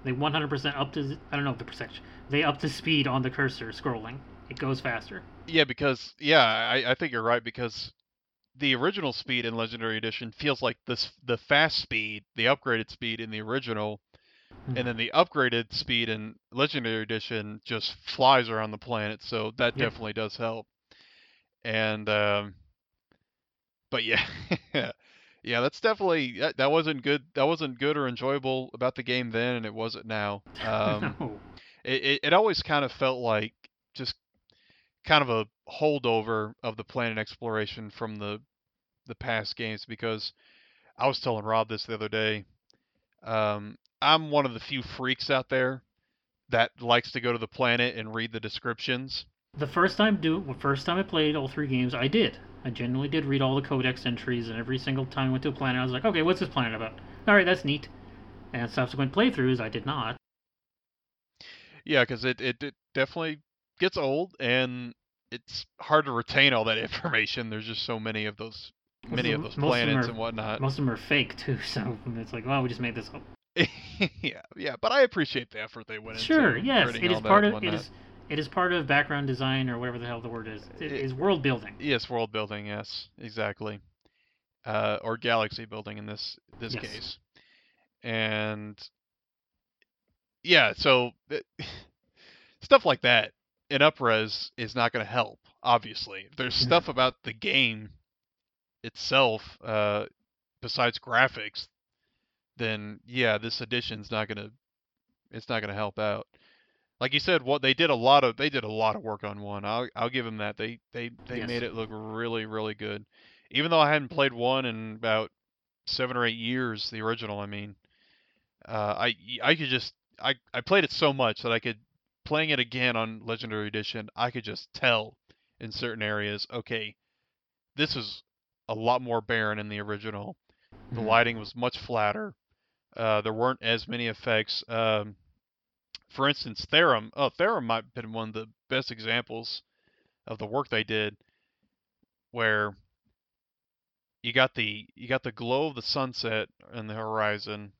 [SPEAKER 2] They 100% up to, I don't know the percentage. They up the speed on the cursor scrolling. It goes faster.
[SPEAKER 1] Yeah, because yeah, I, I think you're right because the original speed in Legendary Edition feels like this the fast speed, the upgraded speed in the original,
[SPEAKER 2] Mhm.
[SPEAKER 1] and then the upgraded speed in Legendary Edition just flies around the planet. So that
[SPEAKER 2] Yeah.
[SPEAKER 1] definitely does help. And um, but yeah, yeah, that's definitely that, that wasn't good. That wasn't good or enjoyable about the game then, and it wasn't now. Um,
[SPEAKER 2] no.
[SPEAKER 1] it, it, it always kind of felt like just kind of a holdover of the planet exploration from the the past games because I was telling Rob this the other day. Um, I'm one of the few freaks out there that likes to go to the planet and read the descriptions.
[SPEAKER 2] The first time do first time I played all three games, I did. I genuinely did read all the codex entries, and every single time I went to a planet, I was like, okay, what's this planet about? All right, that's neat. And subsequent playthroughs, I did not.
[SPEAKER 1] Yeah, because it, it it definitely gets old and it's hard to retain all that information. There's just so many of those many of those planets
[SPEAKER 2] are-
[SPEAKER 1] and whatnot.
[SPEAKER 2] Most of them are fake too, so it's like, well, we just made this up.
[SPEAKER 1] yeah, yeah, but I appreciate the effort they went
[SPEAKER 2] Sure,
[SPEAKER 1] into.
[SPEAKER 2] Sure,
[SPEAKER 1] yes,
[SPEAKER 2] it is part of it is it is part of background design or whatever the hell the word is. It
[SPEAKER 1] It-
[SPEAKER 2] is world building.
[SPEAKER 1] Yes, world building. Yes, exactly. Uh, or galaxy building in this this
[SPEAKER 2] Yes.
[SPEAKER 1] case. And yeah, so stuff like that in upres is not going to help. Obviously, there's stuff about the game itself uh, besides graphics, then yeah, this edition's not going to it's not going to help out. Like you said, what they did a lot of they did a lot of work on one. I'll I'll give them that. They they they
[SPEAKER 2] Yes.
[SPEAKER 1] made it look really really good. Even though I hadn't played one in about seven or eight years, the original. I mean, uh, I I could just I I played it so much that I could playing it again on Legendary Edition. I could just tell in certain areas. Okay, this is a lot more barren in the original. The
[SPEAKER 2] Mhm.
[SPEAKER 1] lighting was much flatter. Uh, there weren't as many effects. Um, for instance, Therum. Oh, Therum might have been one of the best examples of the work they did, where you got the you got the glow of the sunset in the horizon,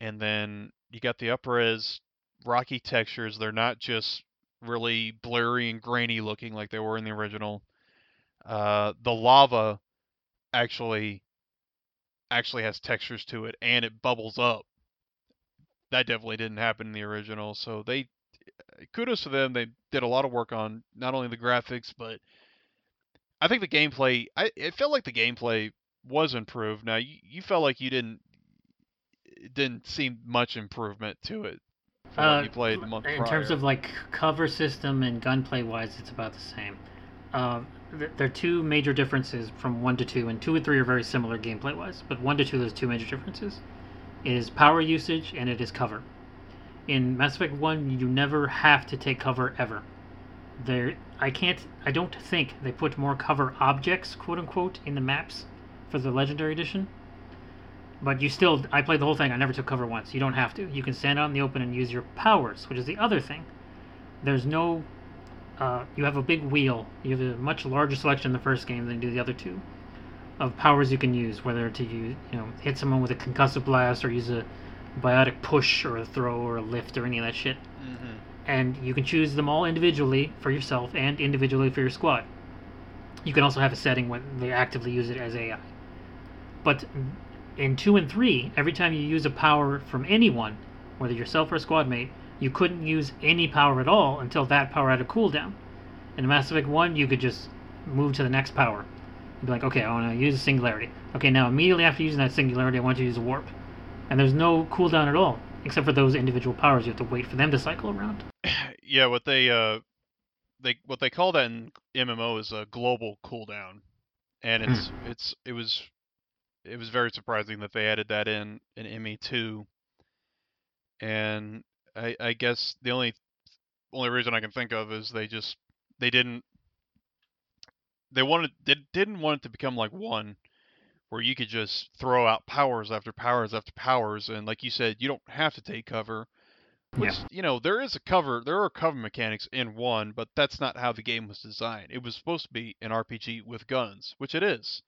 [SPEAKER 1] and then you got the upres rocky textures. They're not just really blurry and grainy looking like they were in the original. Uh, the lava actually actually has textures to it and it bubbles up. That definitely didn't happen in the original. So they kudos to them. They did a lot of work on not only the graphics but I think the gameplay. I it felt like the gameplay was improved. Now you, you felt like you didn't didn't seem much improvement to it
[SPEAKER 2] Uh,
[SPEAKER 1] you played
[SPEAKER 2] in
[SPEAKER 1] prior.
[SPEAKER 2] terms of like cover system and gunplay wise, it's about the same. Uh, th- there are two major differences from one to two, and two and three are very similar gameplay wise. But one to two, there's two major differences: is power usage and it is cover. In Mass Effect One, you never have to take cover ever. There, I can't, I don't think they put more cover objects, quote unquote, in the maps for the Legendary Edition. But you still, I played the whole thing. I never took cover once. You don't have to. You can stand out in the open and use your powers, which is the other thing. There's no, uh, you have a big wheel. You have a much larger selection in the first game than you do the other two, of powers you can use. Whether to use, you know, hit someone with a concussive blast or use a biotic push or a throw or a lift or any of that shit.
[SPEAKER 1] hmm
[SPEAKER 2] And you can choose them all individually for yourself and individually for your squad. You can also have a setting when they actively use it as AI. But in 2 and 3, every time you use a power from anyone, whether yourself or a squad mate, you couldn't use any power at all until that power had a cooldown. In Mass Effect 1, you could just move to the next power. Be like, okay, I want to use a singularity. Okay, now immediately after using that singularity, I want you to use a warp. And there's no cooldown at all, except for those individual powers. You have to wait for them to cycle around.
[SPEAKER 1] Yeah, what they uh they what they call that in MMO is a global cooldown, and
[SPEAKER 2] Hmm.
[SPEAKER 1] it's it's it was it was very surprising that they added that in in ME2, and I I guess the only only reason I can think of is they just they didn't they wanted did didn't want it to become like one where you could just throw out powers after powers after powers and like you said you don't have to take cover which
[SPEAKER 2] Yeah.
[SPEAKER 1] you know there is a cover there are cover mechanics in one but that's not how the game was designed it was supposed to be an rpg with guns which it is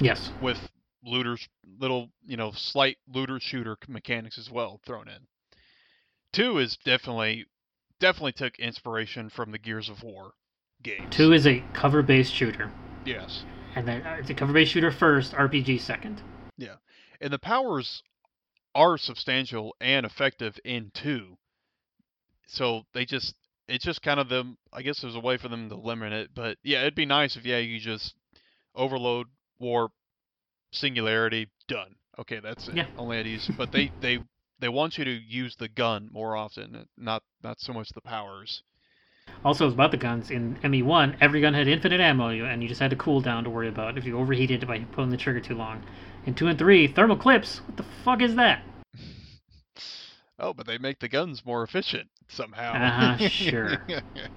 [SPEAKER 2] Yes.
[SPEAKER 1] with looters little you know slight looter shooter mechanics as well thrown in two is definitely definitely took inspiration from the gears of war games
[SPEAKER 2] Two is a cover-based shooter,
[SPEAKER 1] yes
[SPEAKER 2] and then uh, it's a cover-based shooter first, RPG second.
[SPEAKER 1] Yeah, and the powers are substantial and effective in two. So they just it's just kind of them. I guess there's a way for them to limit it, but yeah, it'd be nice if yeah you just overload warp singularity done. Okay, that's it.
[SPEAKER 2] Yeah.
[SPEAKER 1] Only at ease. but they they they want you to use the gun more often, not not so much the powers.
[SPEAKER 2] Also, about the guns. In ME1, every gun had infinite ammo, and you just had a cooldown to worry about if you overheated by pulling the trigger too long. In 2 and 3, thermal clips. What the fuck is that?
[SPEAKER 1] Oh, but they make the guns more efficient somehow.
[SPEAKER 2] Uh-huh, sure.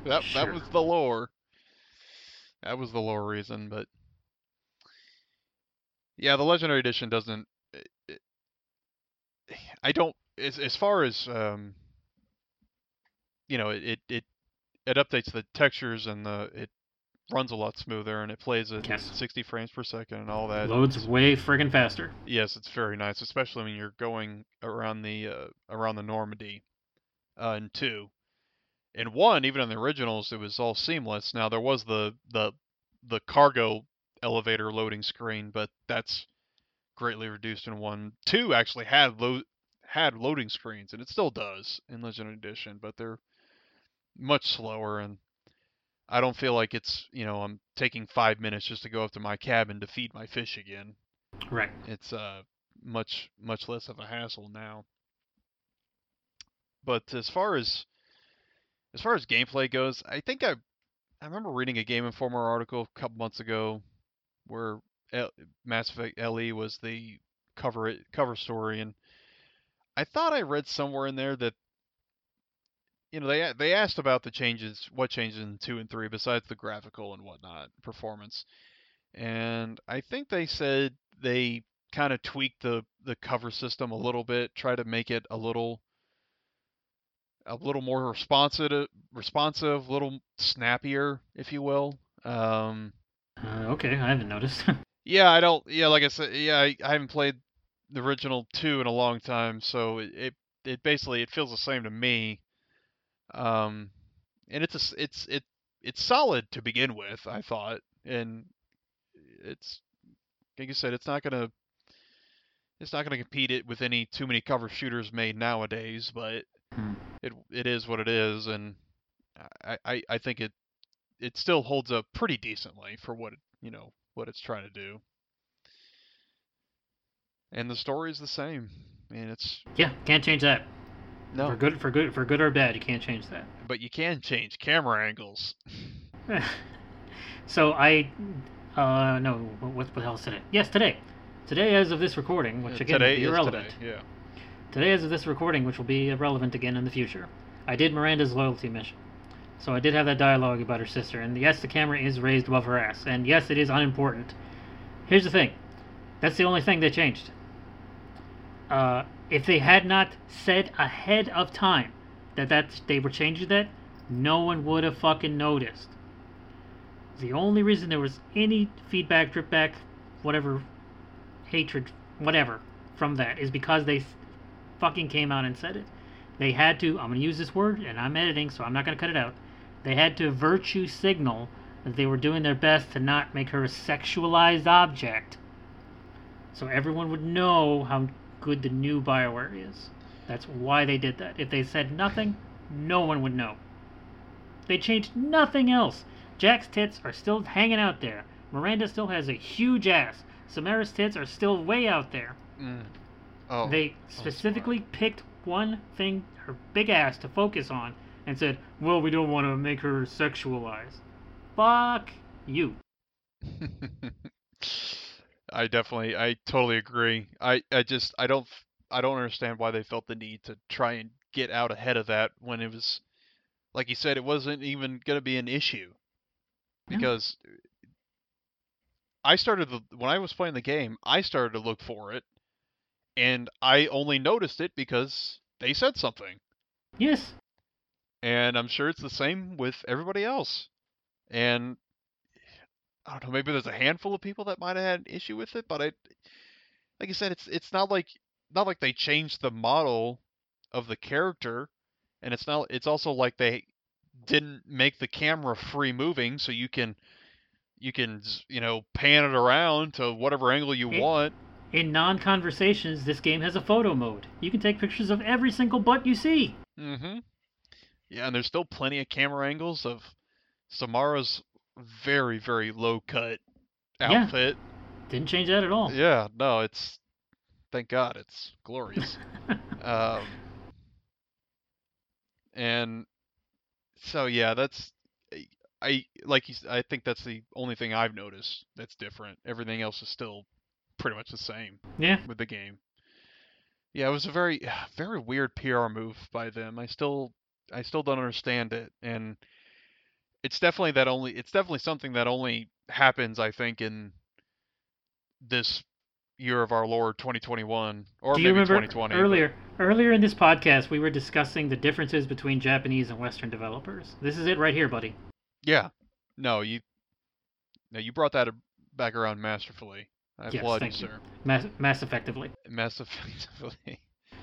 [SPEAKER 1] that that was the lore. That was the lore reason, but yeah, the legendary edition doesn't. It, it, I don't as as far as um, you know, it, it it updates the textures and the it runs a lot smoother and it plays at
[SPEAKER 2] Yes.
[SPEAKER 1] 60 frames per second and all that.
[SPEAKER 2] Loads
[SPEAKER 1] It's-
[SPEAKER 2] way friggin' faster.
[SPEAKER 1] Yes, it's very nice, especially when you're going around the uh, around the Normandy uh, in two. In one, even in the originals, it was all seamless. Now there was the the the cargo elevator loading screen, but that's greatly reduced in one. Two actually had lo- had loading screens, and it still does in Legendary Edition, but they're much slower and I don't feel like it's you know I'm taking five minutes just to go up to my cabin to feed my fish again
[SPEAKER 2] Right.
[SPEAKER 1] it's uh much much less of a hassle now. But as far as as far as gameplay goes, I think I I remember reading a Game Informer article a couple months ago where L- Mass Effect LE was the cover it cover story, and I thought I read somewhere in there that you know they they asked about the changes, what changes in two and three besides the graphical and whatnot performance, and I think they said they kind of tweak the the cover system a little bit, try to make it a little a little more responsive, responsive, a little snappier, if you will. Um,
[SPEAKER 2] Uh, okay, I haven't noticed.
[SPEAKER 1] yeah, I don't. Yeah, like I said, yeah, I, I haven't played the original two in a long time, so it, it it basically it feels the same to me. Um, and it's a it's it it's solid to begin with, I thought, and it's like you said, it's not gonna it's not gonna compete it with any too many cover shooters made nowadays, but
[SPEAKER 2] Hmm.
[SPEAKER 1] it it is what it is, and I I, I think it it still holds up pretty decently for what you know what it's trying to do. And the story is the same. I mean, it's
[SPEAKER 2] yeah, can't change that.
[SPEAKER 1] No,
[SPEAKER 2] For good, for good, for good or bad, you can't change that.
[SPEAKER 1] but you can change camera angles.
[SPEAKER 2] so I, uh, no, what, what the hell is today? Yes, today. Today, as of this recording, which
[SPEAKER 1] Yeah,
[SPEAKER 2] again
[SPEAKER 1] today
[SPEAKER 2] will be
[SPEAKER 1] is
[SPEAKER 2] irrelevant.
[SPEAKER 1] today. Yeah.
[SPEAKER 2] Today, as of this recording, which will be irrelevant again in the future, I did Miranda's loyalty mission. So I did have that dialogue about her sister, and yes, the camera is raised above her ass, and yes, it is unimportant. Here's the thing that's the only thing they changed. Uh, if they had not said ahead of time that, that they were changing that, no one would have fucking noticed. The only reason there was any feedback, drip back, whatever, hatred, whatever, from that is because they fucking came out and said it. They had to, I'm going to use this word, and I'm editing, so I'm not going to cut it out. They had to virtue signal that they were doing their best to not make her a sexualized object. So everyone would know how good the new Bioware is. That's why they did that. If they said nothing, no one would know. They changed nothing else. Jack's tits are still hanging out there. Miranda still has a huge ass. Samara's tits are still way out there.
[SPEAKER 1] Mm. Oh.
[SPEAKER 2] They specifically picked one thing, her big ass, to focus on, and said, "Well, we don't want to make her sexualized." Fuck you.
[SPEAKER 1] I definitely, I totally agree. I, I just, I don't, I don't understand why they felt the need to try and get out ahead of that when it was, like you said, it wasn't even going to be an issue. Because uh, I started the, when I was playing the game, I started to look for it, and I only noticed it because they said something.
[SPEAKER 2] Yes.
[SPEAKER 1] and I'm sure it's the same with everybody else. And I don't know, maybe there's a handful of people that might have had an issue with it, but I, like I said, it's it's not like not like they changed the model of the character, and it's not. It's also like they didn't make the camera free moving, so you can you can you know pan it around to whatever angle you want.
[SPEAKER 2] In non-conversations, this game has a photo mode. You can take pictures of every single butt you see.
[SPEAKER 1] Mm-hmm. Yeah, and there's still plenty of camera angles of Samara's very, very low cut outfit. Yeah.
[SPEAKER 2] Didn't change that at all.
[SPEAKER 1] Yeah, no, it's thank God it's glorious. um, and so yeah, that's I like you. I think that's the only thing I've noticed that's different. Everything else is still pretty much the same
[SPEAKER 2] yeah.
[SPEAKER 1] with the game. Yeah, it was a very very weird PR move by them. I still I still don't understand it and it's definitely that only it's definitely something that only happens I think in this year of our Lord 2021 or
[SPEAKER 2] Do you
[SPEAKER 1] maybe
[SPEAKER 2] remember
[SPEAKER 1] 2020. but-
[SPEAKER 2] earlier earlier in this podcast we were discussing the differences between Japanese and Western developers? This is it right here, buddy.
[SPEAKER 1] Yeah. No, you No, you brought that back around masterfully. I
[SPEAKER 2] Yes,
[SPEAKER 1] applaud you,
[SPEAKER 2] thank you.
[SPEAKER 1] sir.
[SPEAKER 2] Mass, mass effectively.
[SPEAKER 1] Mass effectively.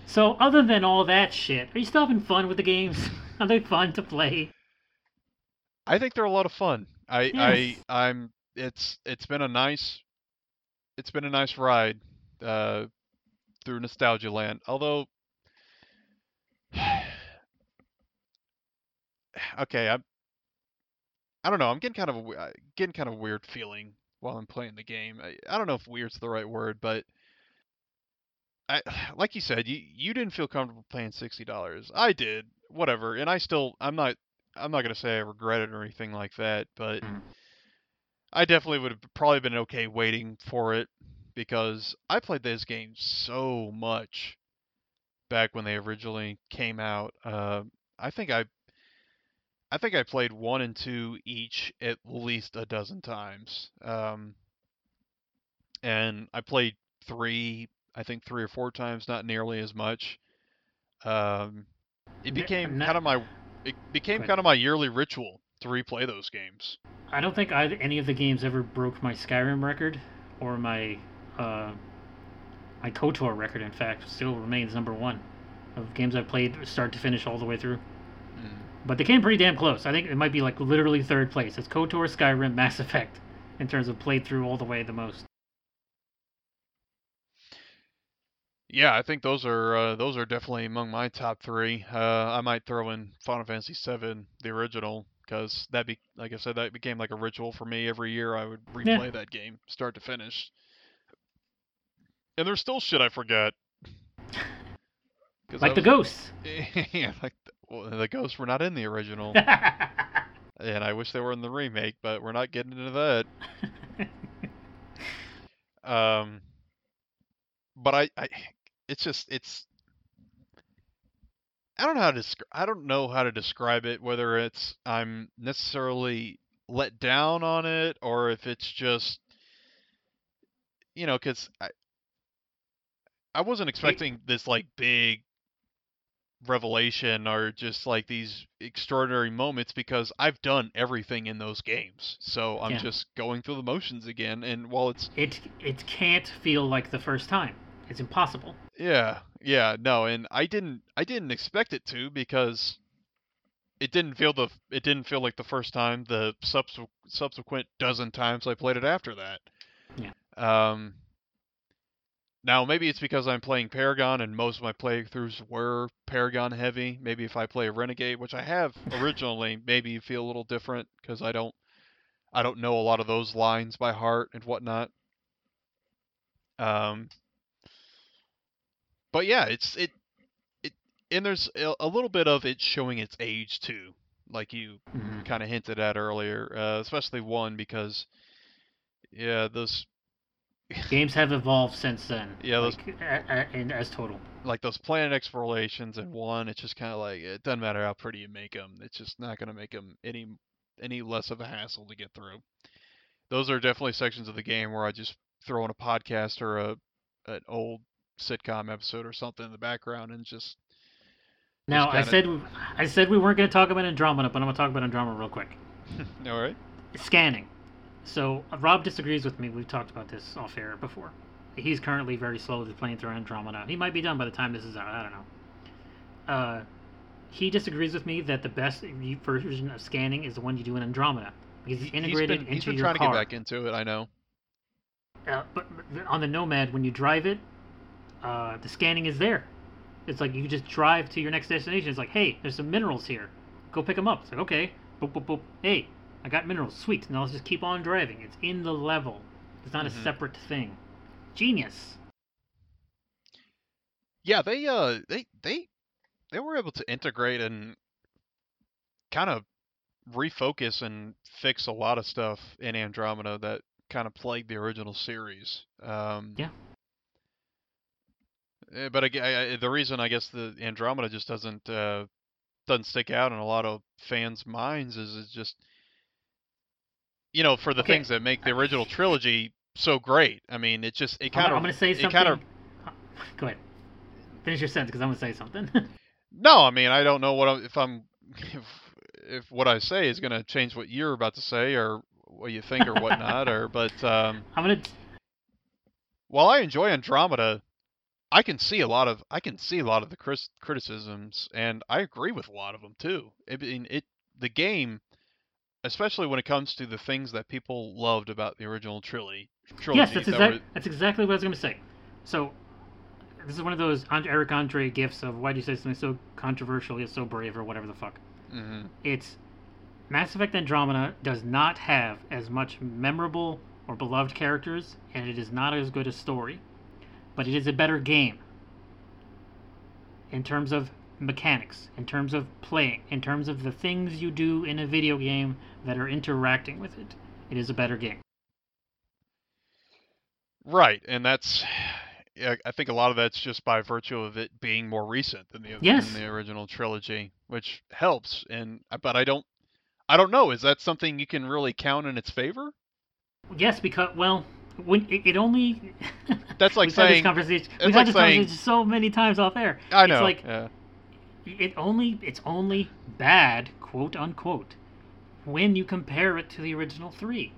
[SPEAKER 2] So, other than all that shit, are you still having fun with the games? are they fun to play?
[SPEAKER 1] I think they're a lot of fun. I
[SPEAKER 2] Yes.
[SPEAKER 1] I I'm it's it's been a nice it's been a nice ride uh through nostalgia land. Although okay, I'm I don't know. I'm getting kind of a uh, getting kind of a weird feeling while I'm playing the game. I, I don't know if weird's the right word, but I like you said, you you didn't feel comfortable paying sixty dollars. I did, whatever, and I still I'm not I'm not gonna say I regret it or anything like that, but
[SPEAKER 2] Mm.
[SPEAKER 1] I definitely would have probably been okay waiting for it because I played those games so much back when they originally came out. Uh, I think I I think I played one and two each at least a dozen times. Um, and I played three, I think three or four times, not nearly as much. Um, it became kind of my it became kind of my yearly ritual to replay those games.
[SPEAKER 2] I don't think any of the games ever broke my Skyrim record or my uh, my KOTOR record. In fact, still remains number one of games I've played start to finish all the way through.
[SPEAKER 1] Mm.
[SPEAKER 2] But they came pretty damn close. I think it might be like literally third place. It's KOTOR, Skyrim, Mass Effect in terms of played through all the way the most.
[SPEAKER 1] Yeah, I think those are uh, those are definitely among my top three. Uh, I might throw in Final Fantasy VII, the original, because that be like I said, that became like a ritual for me. Every year, I would
[SPEAKER 2] Yeah.
[SPEAKER 1] replay that game, start to finish. And there's still shit I forget.
[SPEAKER 2] Like
[SPEAKER 1] I
[SPEAKER 2] the
[SPEAKER 1] was-
[SPEAKER 2] ghosts.
[SPEAKER 1] yeah, like the, well, the ghosts were not in the original, and I wish they were in the remake, but we're not getting into that. Um, but I, I, it's just it's. I don't know how to descri- I don't know how to describe it. Whether it's I'm necessarily let down on it, or if it's just, you know, because I, I wasn't expecting this like big revelation or just like these extraordinary moments because I've done everything in those games. So I'm
[SPEAKER 2] Yeah.
[SPEAKER 1] just going through the motions again. And while it's
[SPEAKER 2] it it can't feel like the first time. It's impossible.
[SPEAKER 1] Yeah, yeah, no, and I didn't I didn't expect it to because it didn't feel the it didn't feel like the first time the subsequent subsequent dozen times I played it after that.
[SPEAKER 2] Yeah.
[SPEAKER 1] Um now maybe it's because I'm playing Paragon and most of my playthroughs were Paragon heavy. Maybe if I play Renegade, which I have originally, maybe you feel a little different because I don't I don't know a lot of those lines by heart and whatnot. Um but yeah, it's it it and there's a, little bit of it showing its age too, like you
[SPEAKER 2] Mhm.
[SPEAKER 1] kind of hinted at earlier, uh, especially one because yeah, those
[SPEAKER 2] Games have evolved since then.
[SPEAKER 1] Yeah, those-
[SPEAKER 2] like, and as total.
[SPEAKER 1] like those planet explorations and one, it's just kind of like it doesn't matter how pretty you make them, it's just not gonna make them any any less of a hassle to get through. Those are definitely sections of the game where I just throw in a podcast or a an old sitcom episode or something in the background and just
[SPEAKER 2] Now I
[SPEAKER 1] kinda-
[SPEAKER 2] said I said we weren't going to talk about Andromeda, but I'm going to talk about Andromeda real quick.
[SPEAKER 1] all right.
[SPEAKER 2] Scanning. So Rob disagrees with me. We've talked about this off air before. He's currently very slow slowly playing through Andromeda. He might be done by the time this is out. I don't know. Uh, he disagrees with me that the best version of scanning is the one you do in Andromeda because you integrate
[SPEAKER 1] he's been,
[SPEAKER 2] into
[SPEAKER 1] he's been
[SPEAKER 2] your
[SPEAKER 1] trying
[SPEAKER 2] car.
[SPEAKER 1] to get back into it. I know.
[SPEAKER 2] Uh, but on the Nomad, when you drive it, uh, the scanning is there. It's like you just drive to your next destination. It's like, hey, there's some minerals here. Go pick them up. It's like, okay. Boop, boop, boop. Hey, I got minerals. Sweet. Now let's just keep on driving. It's in the level. It's not
[SPEAKER 1] Mhm.
[SPEAKER 2] a separate thing. Genius.
[SPEAKER 1] Yeah, they uh they they they were able to integrate and kind of refocus and fix a lot of stuff in Andromeda that kind of plagued the original series. Um,
[SPEAKER 2] Yeah.
[SPEAKER 1] Eh, But I, I- the reason I guess the Andromeda just doesn't uh, doesn't stick out in a lot of fans' minds is it's just you know for the
[SPEAKER 2] Okay.
[SPEAKER 1] things that make the original trilogy so great. I mean, it just it kind of
[SPEAKER 2] I'm going to say something.
[SPEAKER 1] kind of
[SPEAKER 2] Go ahead. Finish your sentence because I'm going to say something.
[SPEAKER 1] No, I mean I don't know what I'm, if I'm if if what I say is going to change what you're about to say or what you think or whatnot or but um,
[SPEAKER 2] I'm going to.
[SPEAKER 1] while I enjoy Andromeda, I can see a lot of I can see a lot of the cris- criticisms and I agree with a lot of them too. I mean it the game especially when it comes to the things that people loved about the original trilogy trilogy
[SPEAKER 2] Yes, that's,
[SPEAKER 1] that
[SPEAKER 2] exact,
[SPEAKER 1] were-
[SPEAKER 2] that's exactly what I was going to say. So, this is one of those Eric Andre gifts of why do you say something so controversial yet so brave or whatever the fuck.
[SPEAKER 1] Mhm.
[SPEAKER 2] It's Mass Effect Andromeda does not have as much memorable or beloved characters, and it is not as good a story, but it is a better game in terms of mechanics, in terms of playing, in terms of the things you do in a video game that are interacting with it. It is a better game.
[SPEAKER 1] Right, and that's yeah, I think a lot of that's just by virtue of it being more recent than the
[SPEAKER 2] Yes.
[SPEAKER 1] than the original trilogy, which helps. And uh, but I don't I don't know. Is that something you can really count in its favor?
[SPEAKER 2] Yes, because well, when it, it only.
[SPEAKER 1] That's like
[SPEAKER 2] had this
[SPEAKER 1] saying-
[SPEAKER 2] conversation.
[SPEAKER 1] it's
[SPEAKER 2] We've
[SPEAKER 1] like
[SPEAKER 2] had this
[SPEAKER 1] saying-
[SPEAKER 2] conversation so many times off air.
[SPEAKER 1] I know.
[SPEAKER 2] It's like
[SPEAKER 1] yeah.
[SPEAKER 2] it only it's only bad quote unquote when you compare it to the original three.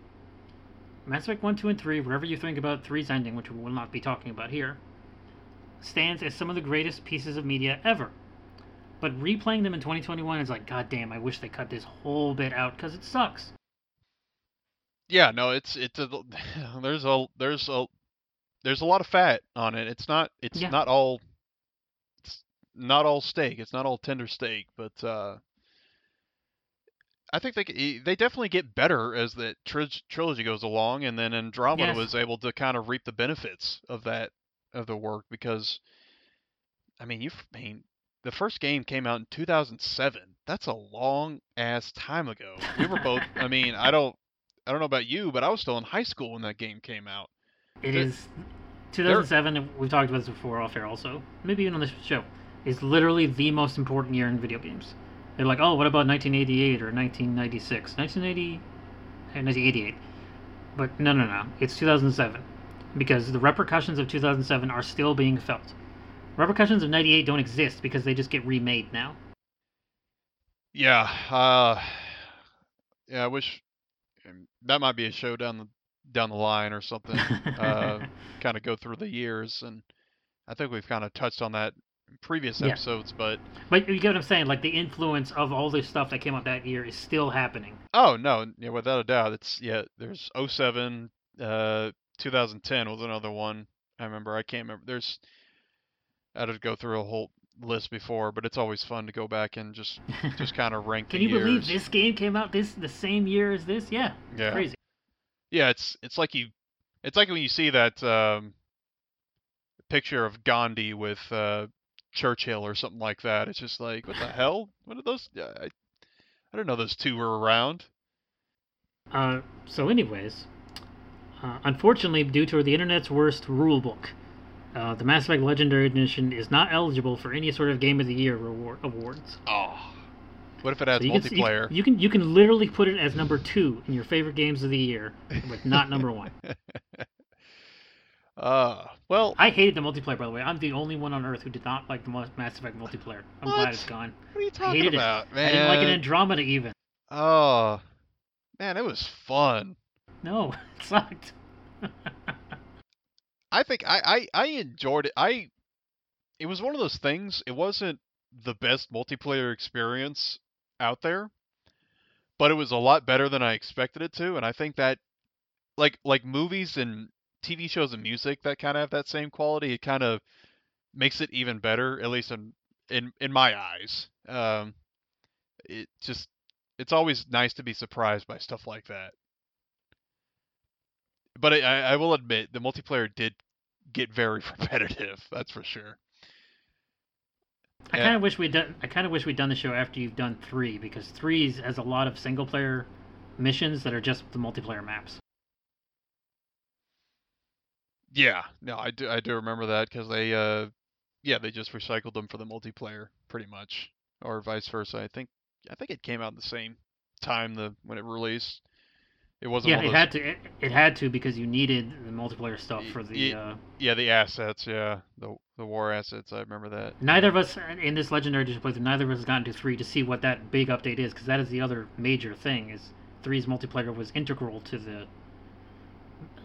[SPEAKER 2] Mass Effect one, two, and three, wherever you think about three's ending, which we will not be talking about here, stands as some of the greatest pieces of media ever. But replaying them in 2021 is like, God damn, I wish they cut this whole bit out because it sucks.
[SPEAKER 1] Yeah, no, it's it's a, there's a there's a there's a lot of fat on it. It's not it's
[SPEAKER 2] Yeah.
[SPEAKER 1] not all it's not all steak. It's not all tender steak, but uh I think they they definitely get better as the trig- trilogy goes along, and then Andromeda
[SPEAKER 2] Yes.
[SPEAKER 1] was able to kind of reap the benefits of that of the work because, I mean, you I mean, the first game came out in 2007. That's a long ass time ago. We were both. I mean, I don't I don't know about you, but I was still in high school when that game came out.
[SPEAKER 2] It
[SPEAKER 1] There-
[SPEAKER 2] is 2007. and We've talked about this before off air, also. Maybe even on this show. Is literally the most important year in video games. They're like, oh, what about 1988 or 1996? 1980, eh, 1988. But no, no, no. It's 2007 because the repercussions of 2007 are still being felt. Repercussions of 98 don't exist because they just get remade now.
[SPEAKER 1] Yeah, uh, yeah. I wish um, that might be a show down the down the line or something. uh, kind of go through the years, and I think we've kind of touched on that in previous
[SPEAKER 2] Yeah.
[SPEAKER 1] episodes. But
[SPEAKER 2] but you get what I'm saying? Like the influence of all this stuff that came out that year is still happening.
[SPEAKER 1] oh no, yeah, without a doubt, it's yeah. There's 07, uh, 2010 was another one. I remember. I can't remember. There's I had to go through a whole list before, but it's always fun to go back and just just kind of rank
[SPEAKER 2] Can you believe this game came out this the same year as this? Yeah,
[SPEAKER 1] Yeah.
[SPEAKER 2] crazy.
[SPEAKER 1] Yeah, it's it's like you, it's like when you see that um, picture of Gandhi with uh, Churchill or something like that. It's just like, what the hell? What are those? I, I don't know those two were around.
[SPEAKER 2] Uh, so, anyways, uh, unfortunately, due to the internet's worst rulebook, uh, the Mass Effect Legendary Edition is not eligible for any sort of Game of the Year reward awards.
[SPEAKER 1] Oh, what if it has
[SPEAKER 2] So you can, you,
[SPEAKER 1] multiplayer?
[SPEAKER 2] you can you can literally put it as number two in your favorite games of the year, but not number one.
[SPEAKER 1] uh, well,
[SPEAKER 2] I hated the multiplayer, by the way. I'm the only one on Earth who did not like the Mass Effect multiplayer. I'm
[SPEAKER 1] What?
[SPEAKER 2] glad it's gone.
[SPEAKER 1] what are you
[SPEAKER 2] I
[SPEAKER 1] talking
[SPEAKER 2] hated
[SPEAKER 1] about,
[SPEAKER 2] it.
[SPEAKER 1] man?
[SPEAKER 2] I didn't like it in Andromeda even.
[SPEAKER 1] Oh, man, it was fun.
[SPEAKER 2] No, it sucked.
[SPEAKER 1] I think I, I, I enjoyed it. I it was one of those things. It wasn't the best multiplayer experience out there, but it was a lot better than I expected it to. And I think that like like movies and TV shows and music that kind of have that same quality, it kind of makes it even better, at least in in in my eyes. Um, it just it's always nice to be surprised by stuff like that. But I, I I will admit the multiplayer did get very repetitive. That's for sure.
[SPEAKER 2] I kind of wish we'd done. I kind of wish we'd done the show after you've done three because three has a lot of single player missions that are just the multiplayer maps.
[SPEAKER 1] Yeah, no, I do I do remember that because they uh yeah they just recycled them for the multiplayer pretty much, or vice versa. I think I think it came out the same time the when it released. It wasn't
[SPEAKER 2] Yeah, it
[SPEAKER 1] those,
[SPEAKER 2] had to. It, it had to because you needed the multiplayer stuff for the.
[SPEAKER 1] ye-
[SPEAKER 2] Uh,
[SPEAKER 1] yeah the assets yeah the the war assets I remember that.
[SPEAKER 2] neither of us in this legendary edition playthrough. Neither of us has gotten to three to see what that big update is because that is the other major thing. Is three's multiplayer was integral to the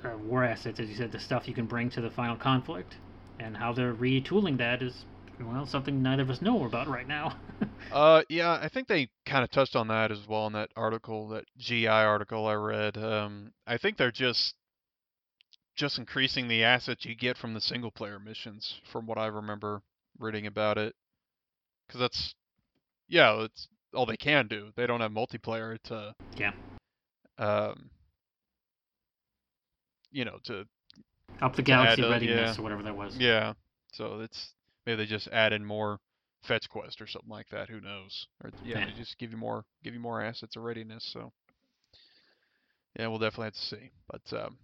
[SPEAKER 2] uh, war assets, as you said, the stuff you can bring to the final conflict, and how they're retooling that is well something neither of us know about right now.
[SPEAKER 1] Uh, yeah, I think they kind of touched on that as well in that article, that GI article I read. Um, I think they're just just increasing the assets you get from the single player missions, from what I remember reading about it. Because that's, yeah, it's all they can do. They don't have multiplayer to,
[SPEAKER 2] Yeah.
[SPEAKER 1] um, you know, to
[SPEAKER 2] Up the
[SPEAKER 1] add
[SPEAKER 2] galaxy readiness
[SPEAKER 1] yeah.
[SPEAKER 2] or whatever that was.
[SPEAKER 1] yeah. So it's maybe they just add in more fetch quest or something like that. Who knows? Or yeah, they just give you more give you more assets of readiness. So yeah, we'll definitely have to see. But um,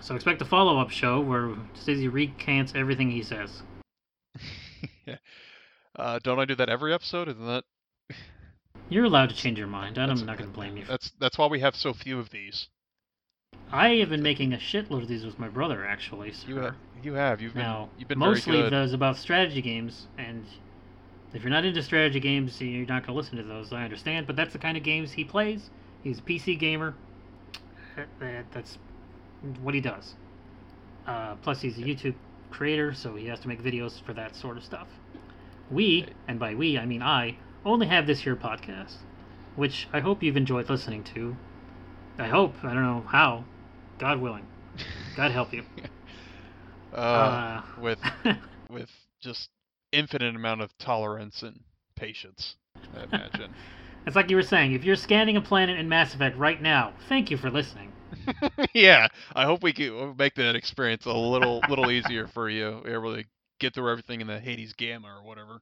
[SPEAKER 2] So expect a follow up show where Stizzy recants everything he says.
[SPEAKER 1] yeah. Uh, don't I do that every episode? Isn't that
[SPEAKER 2] You're allowed to change your mind. I'm
[SPEAKER 1] That's-
[SPEAKER 2] not going to blame you.
[SPEAKER 1] that's that's why we have so few of these.
[SPEAKER 2] I have been making a shitload of these with my brother, actually. So
[SPEAKER 1] You have. You have. You've been.
[SPEAKER 2] now,
[SPEAKER 1] you've been
[SPEAKER 2] mostly
[SPEAKER 1] very good.
[SPEAKER 2] those about strategy games, and if you're not into strategy games, you're not going to listen to those. I understand, but that's the kind of games he plays. He's a PC gamer. That- that- That's what he does. Uh, plus, he's a YouTube creator, so he has to make videos for that sort of stuff. We, and by we I mean I, only have this here podcast, which I hope you've enjoyed listening to. I hope. I don't know how. God willing. God help you.
[SPEAKER 1] uh,
[SPEAKER 2] Uh,
[SPEAKER 1] with with just infinite amount of tolerance and patience. I imagine.
[SPEAKER 2] It's like you were saying, if you're scanning a planet in Mass Effect right now, thank you for listening.
[SPEAKER 1] yeah, I hope we can make that experience a little little easier for you. Able to get through everything in the Hades Gamma or whatever.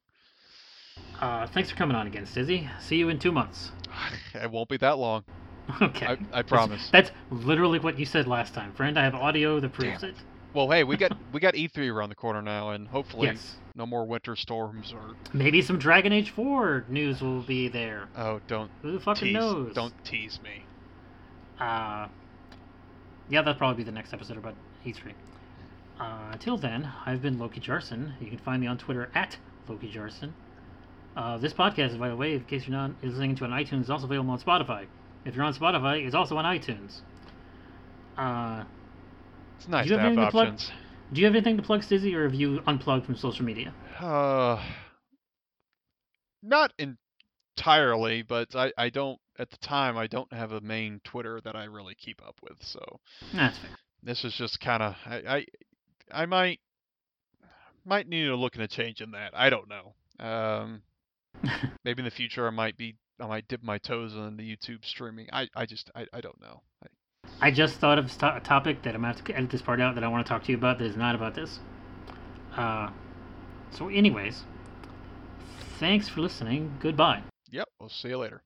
[SPEAKER 2] Uh, thanks for coming on again, Stizzy. See you in two months.
[SPEAKER 1] It won't be that long.
[SPEAKER 2] Okay.
[SPEAKER 1] I, I
[SPEAKER 2] That's-
[SPEAKER 1] promise.
[SPEAKER 2] That's, literally what you said last time, friend. I have audio that proves
[SPEAKER 1] Damn
[SPEAKER 2] it.
[SPEAKER 1] Well, hey, we got we got E3 around the corner now, and hopefully
[SPEAKER 2] Yes.
[SPEAKER 1] no more winter storms or
[SPEAKER 2] Maybe some Dragon Age 4 news will be there.
[SPEAKER 1] oh, don't
[SPEAKER 2] Who the fucking
[SPEAKER 1] tease
[SPEAKER 2] knows?
[SPEAKER 1] don't tease me.
[SPEAKER 2] Uh, yeah, that'll probably be the next episode about E3. Uh, until then, I've been Loki Jarson. You can find me on Twitter at Loki Jarson. Uh, this podcast, by the way, in case you're not listening to it on iTunes, is also available on Spotify. If you're on Spotify, it's also on iTunes. Uh,
[SPEAKER 1] It's nice to
[SPEAKER 2] have to plug?
[SPEAKER 1] options.
[SPEAKER 2] do you have anything to plug, Stizzy, or have you unplugged from social media?
[SPEAKER 1] Uh, not entirely, but I, I don't at the time I don't have a main Twitter that I really keep up with. So
[SPEAKER 2] That's fair.
[SPEAKER 1] this is just kind of I, I I might might need to look into changing that. I don't know. Um, maybe in the future I might be I might dip my toes in the YouTube streaming. I, I just I, I don't know. I,
[SPEAKER 2] I just thought of a topic that I'm going to have to edit this part out that I want to talk to you about that is not about this. Uh, so, anyways, thanks for listening. Goodbye.
[SPEAKER 1] yep. We'll see you later.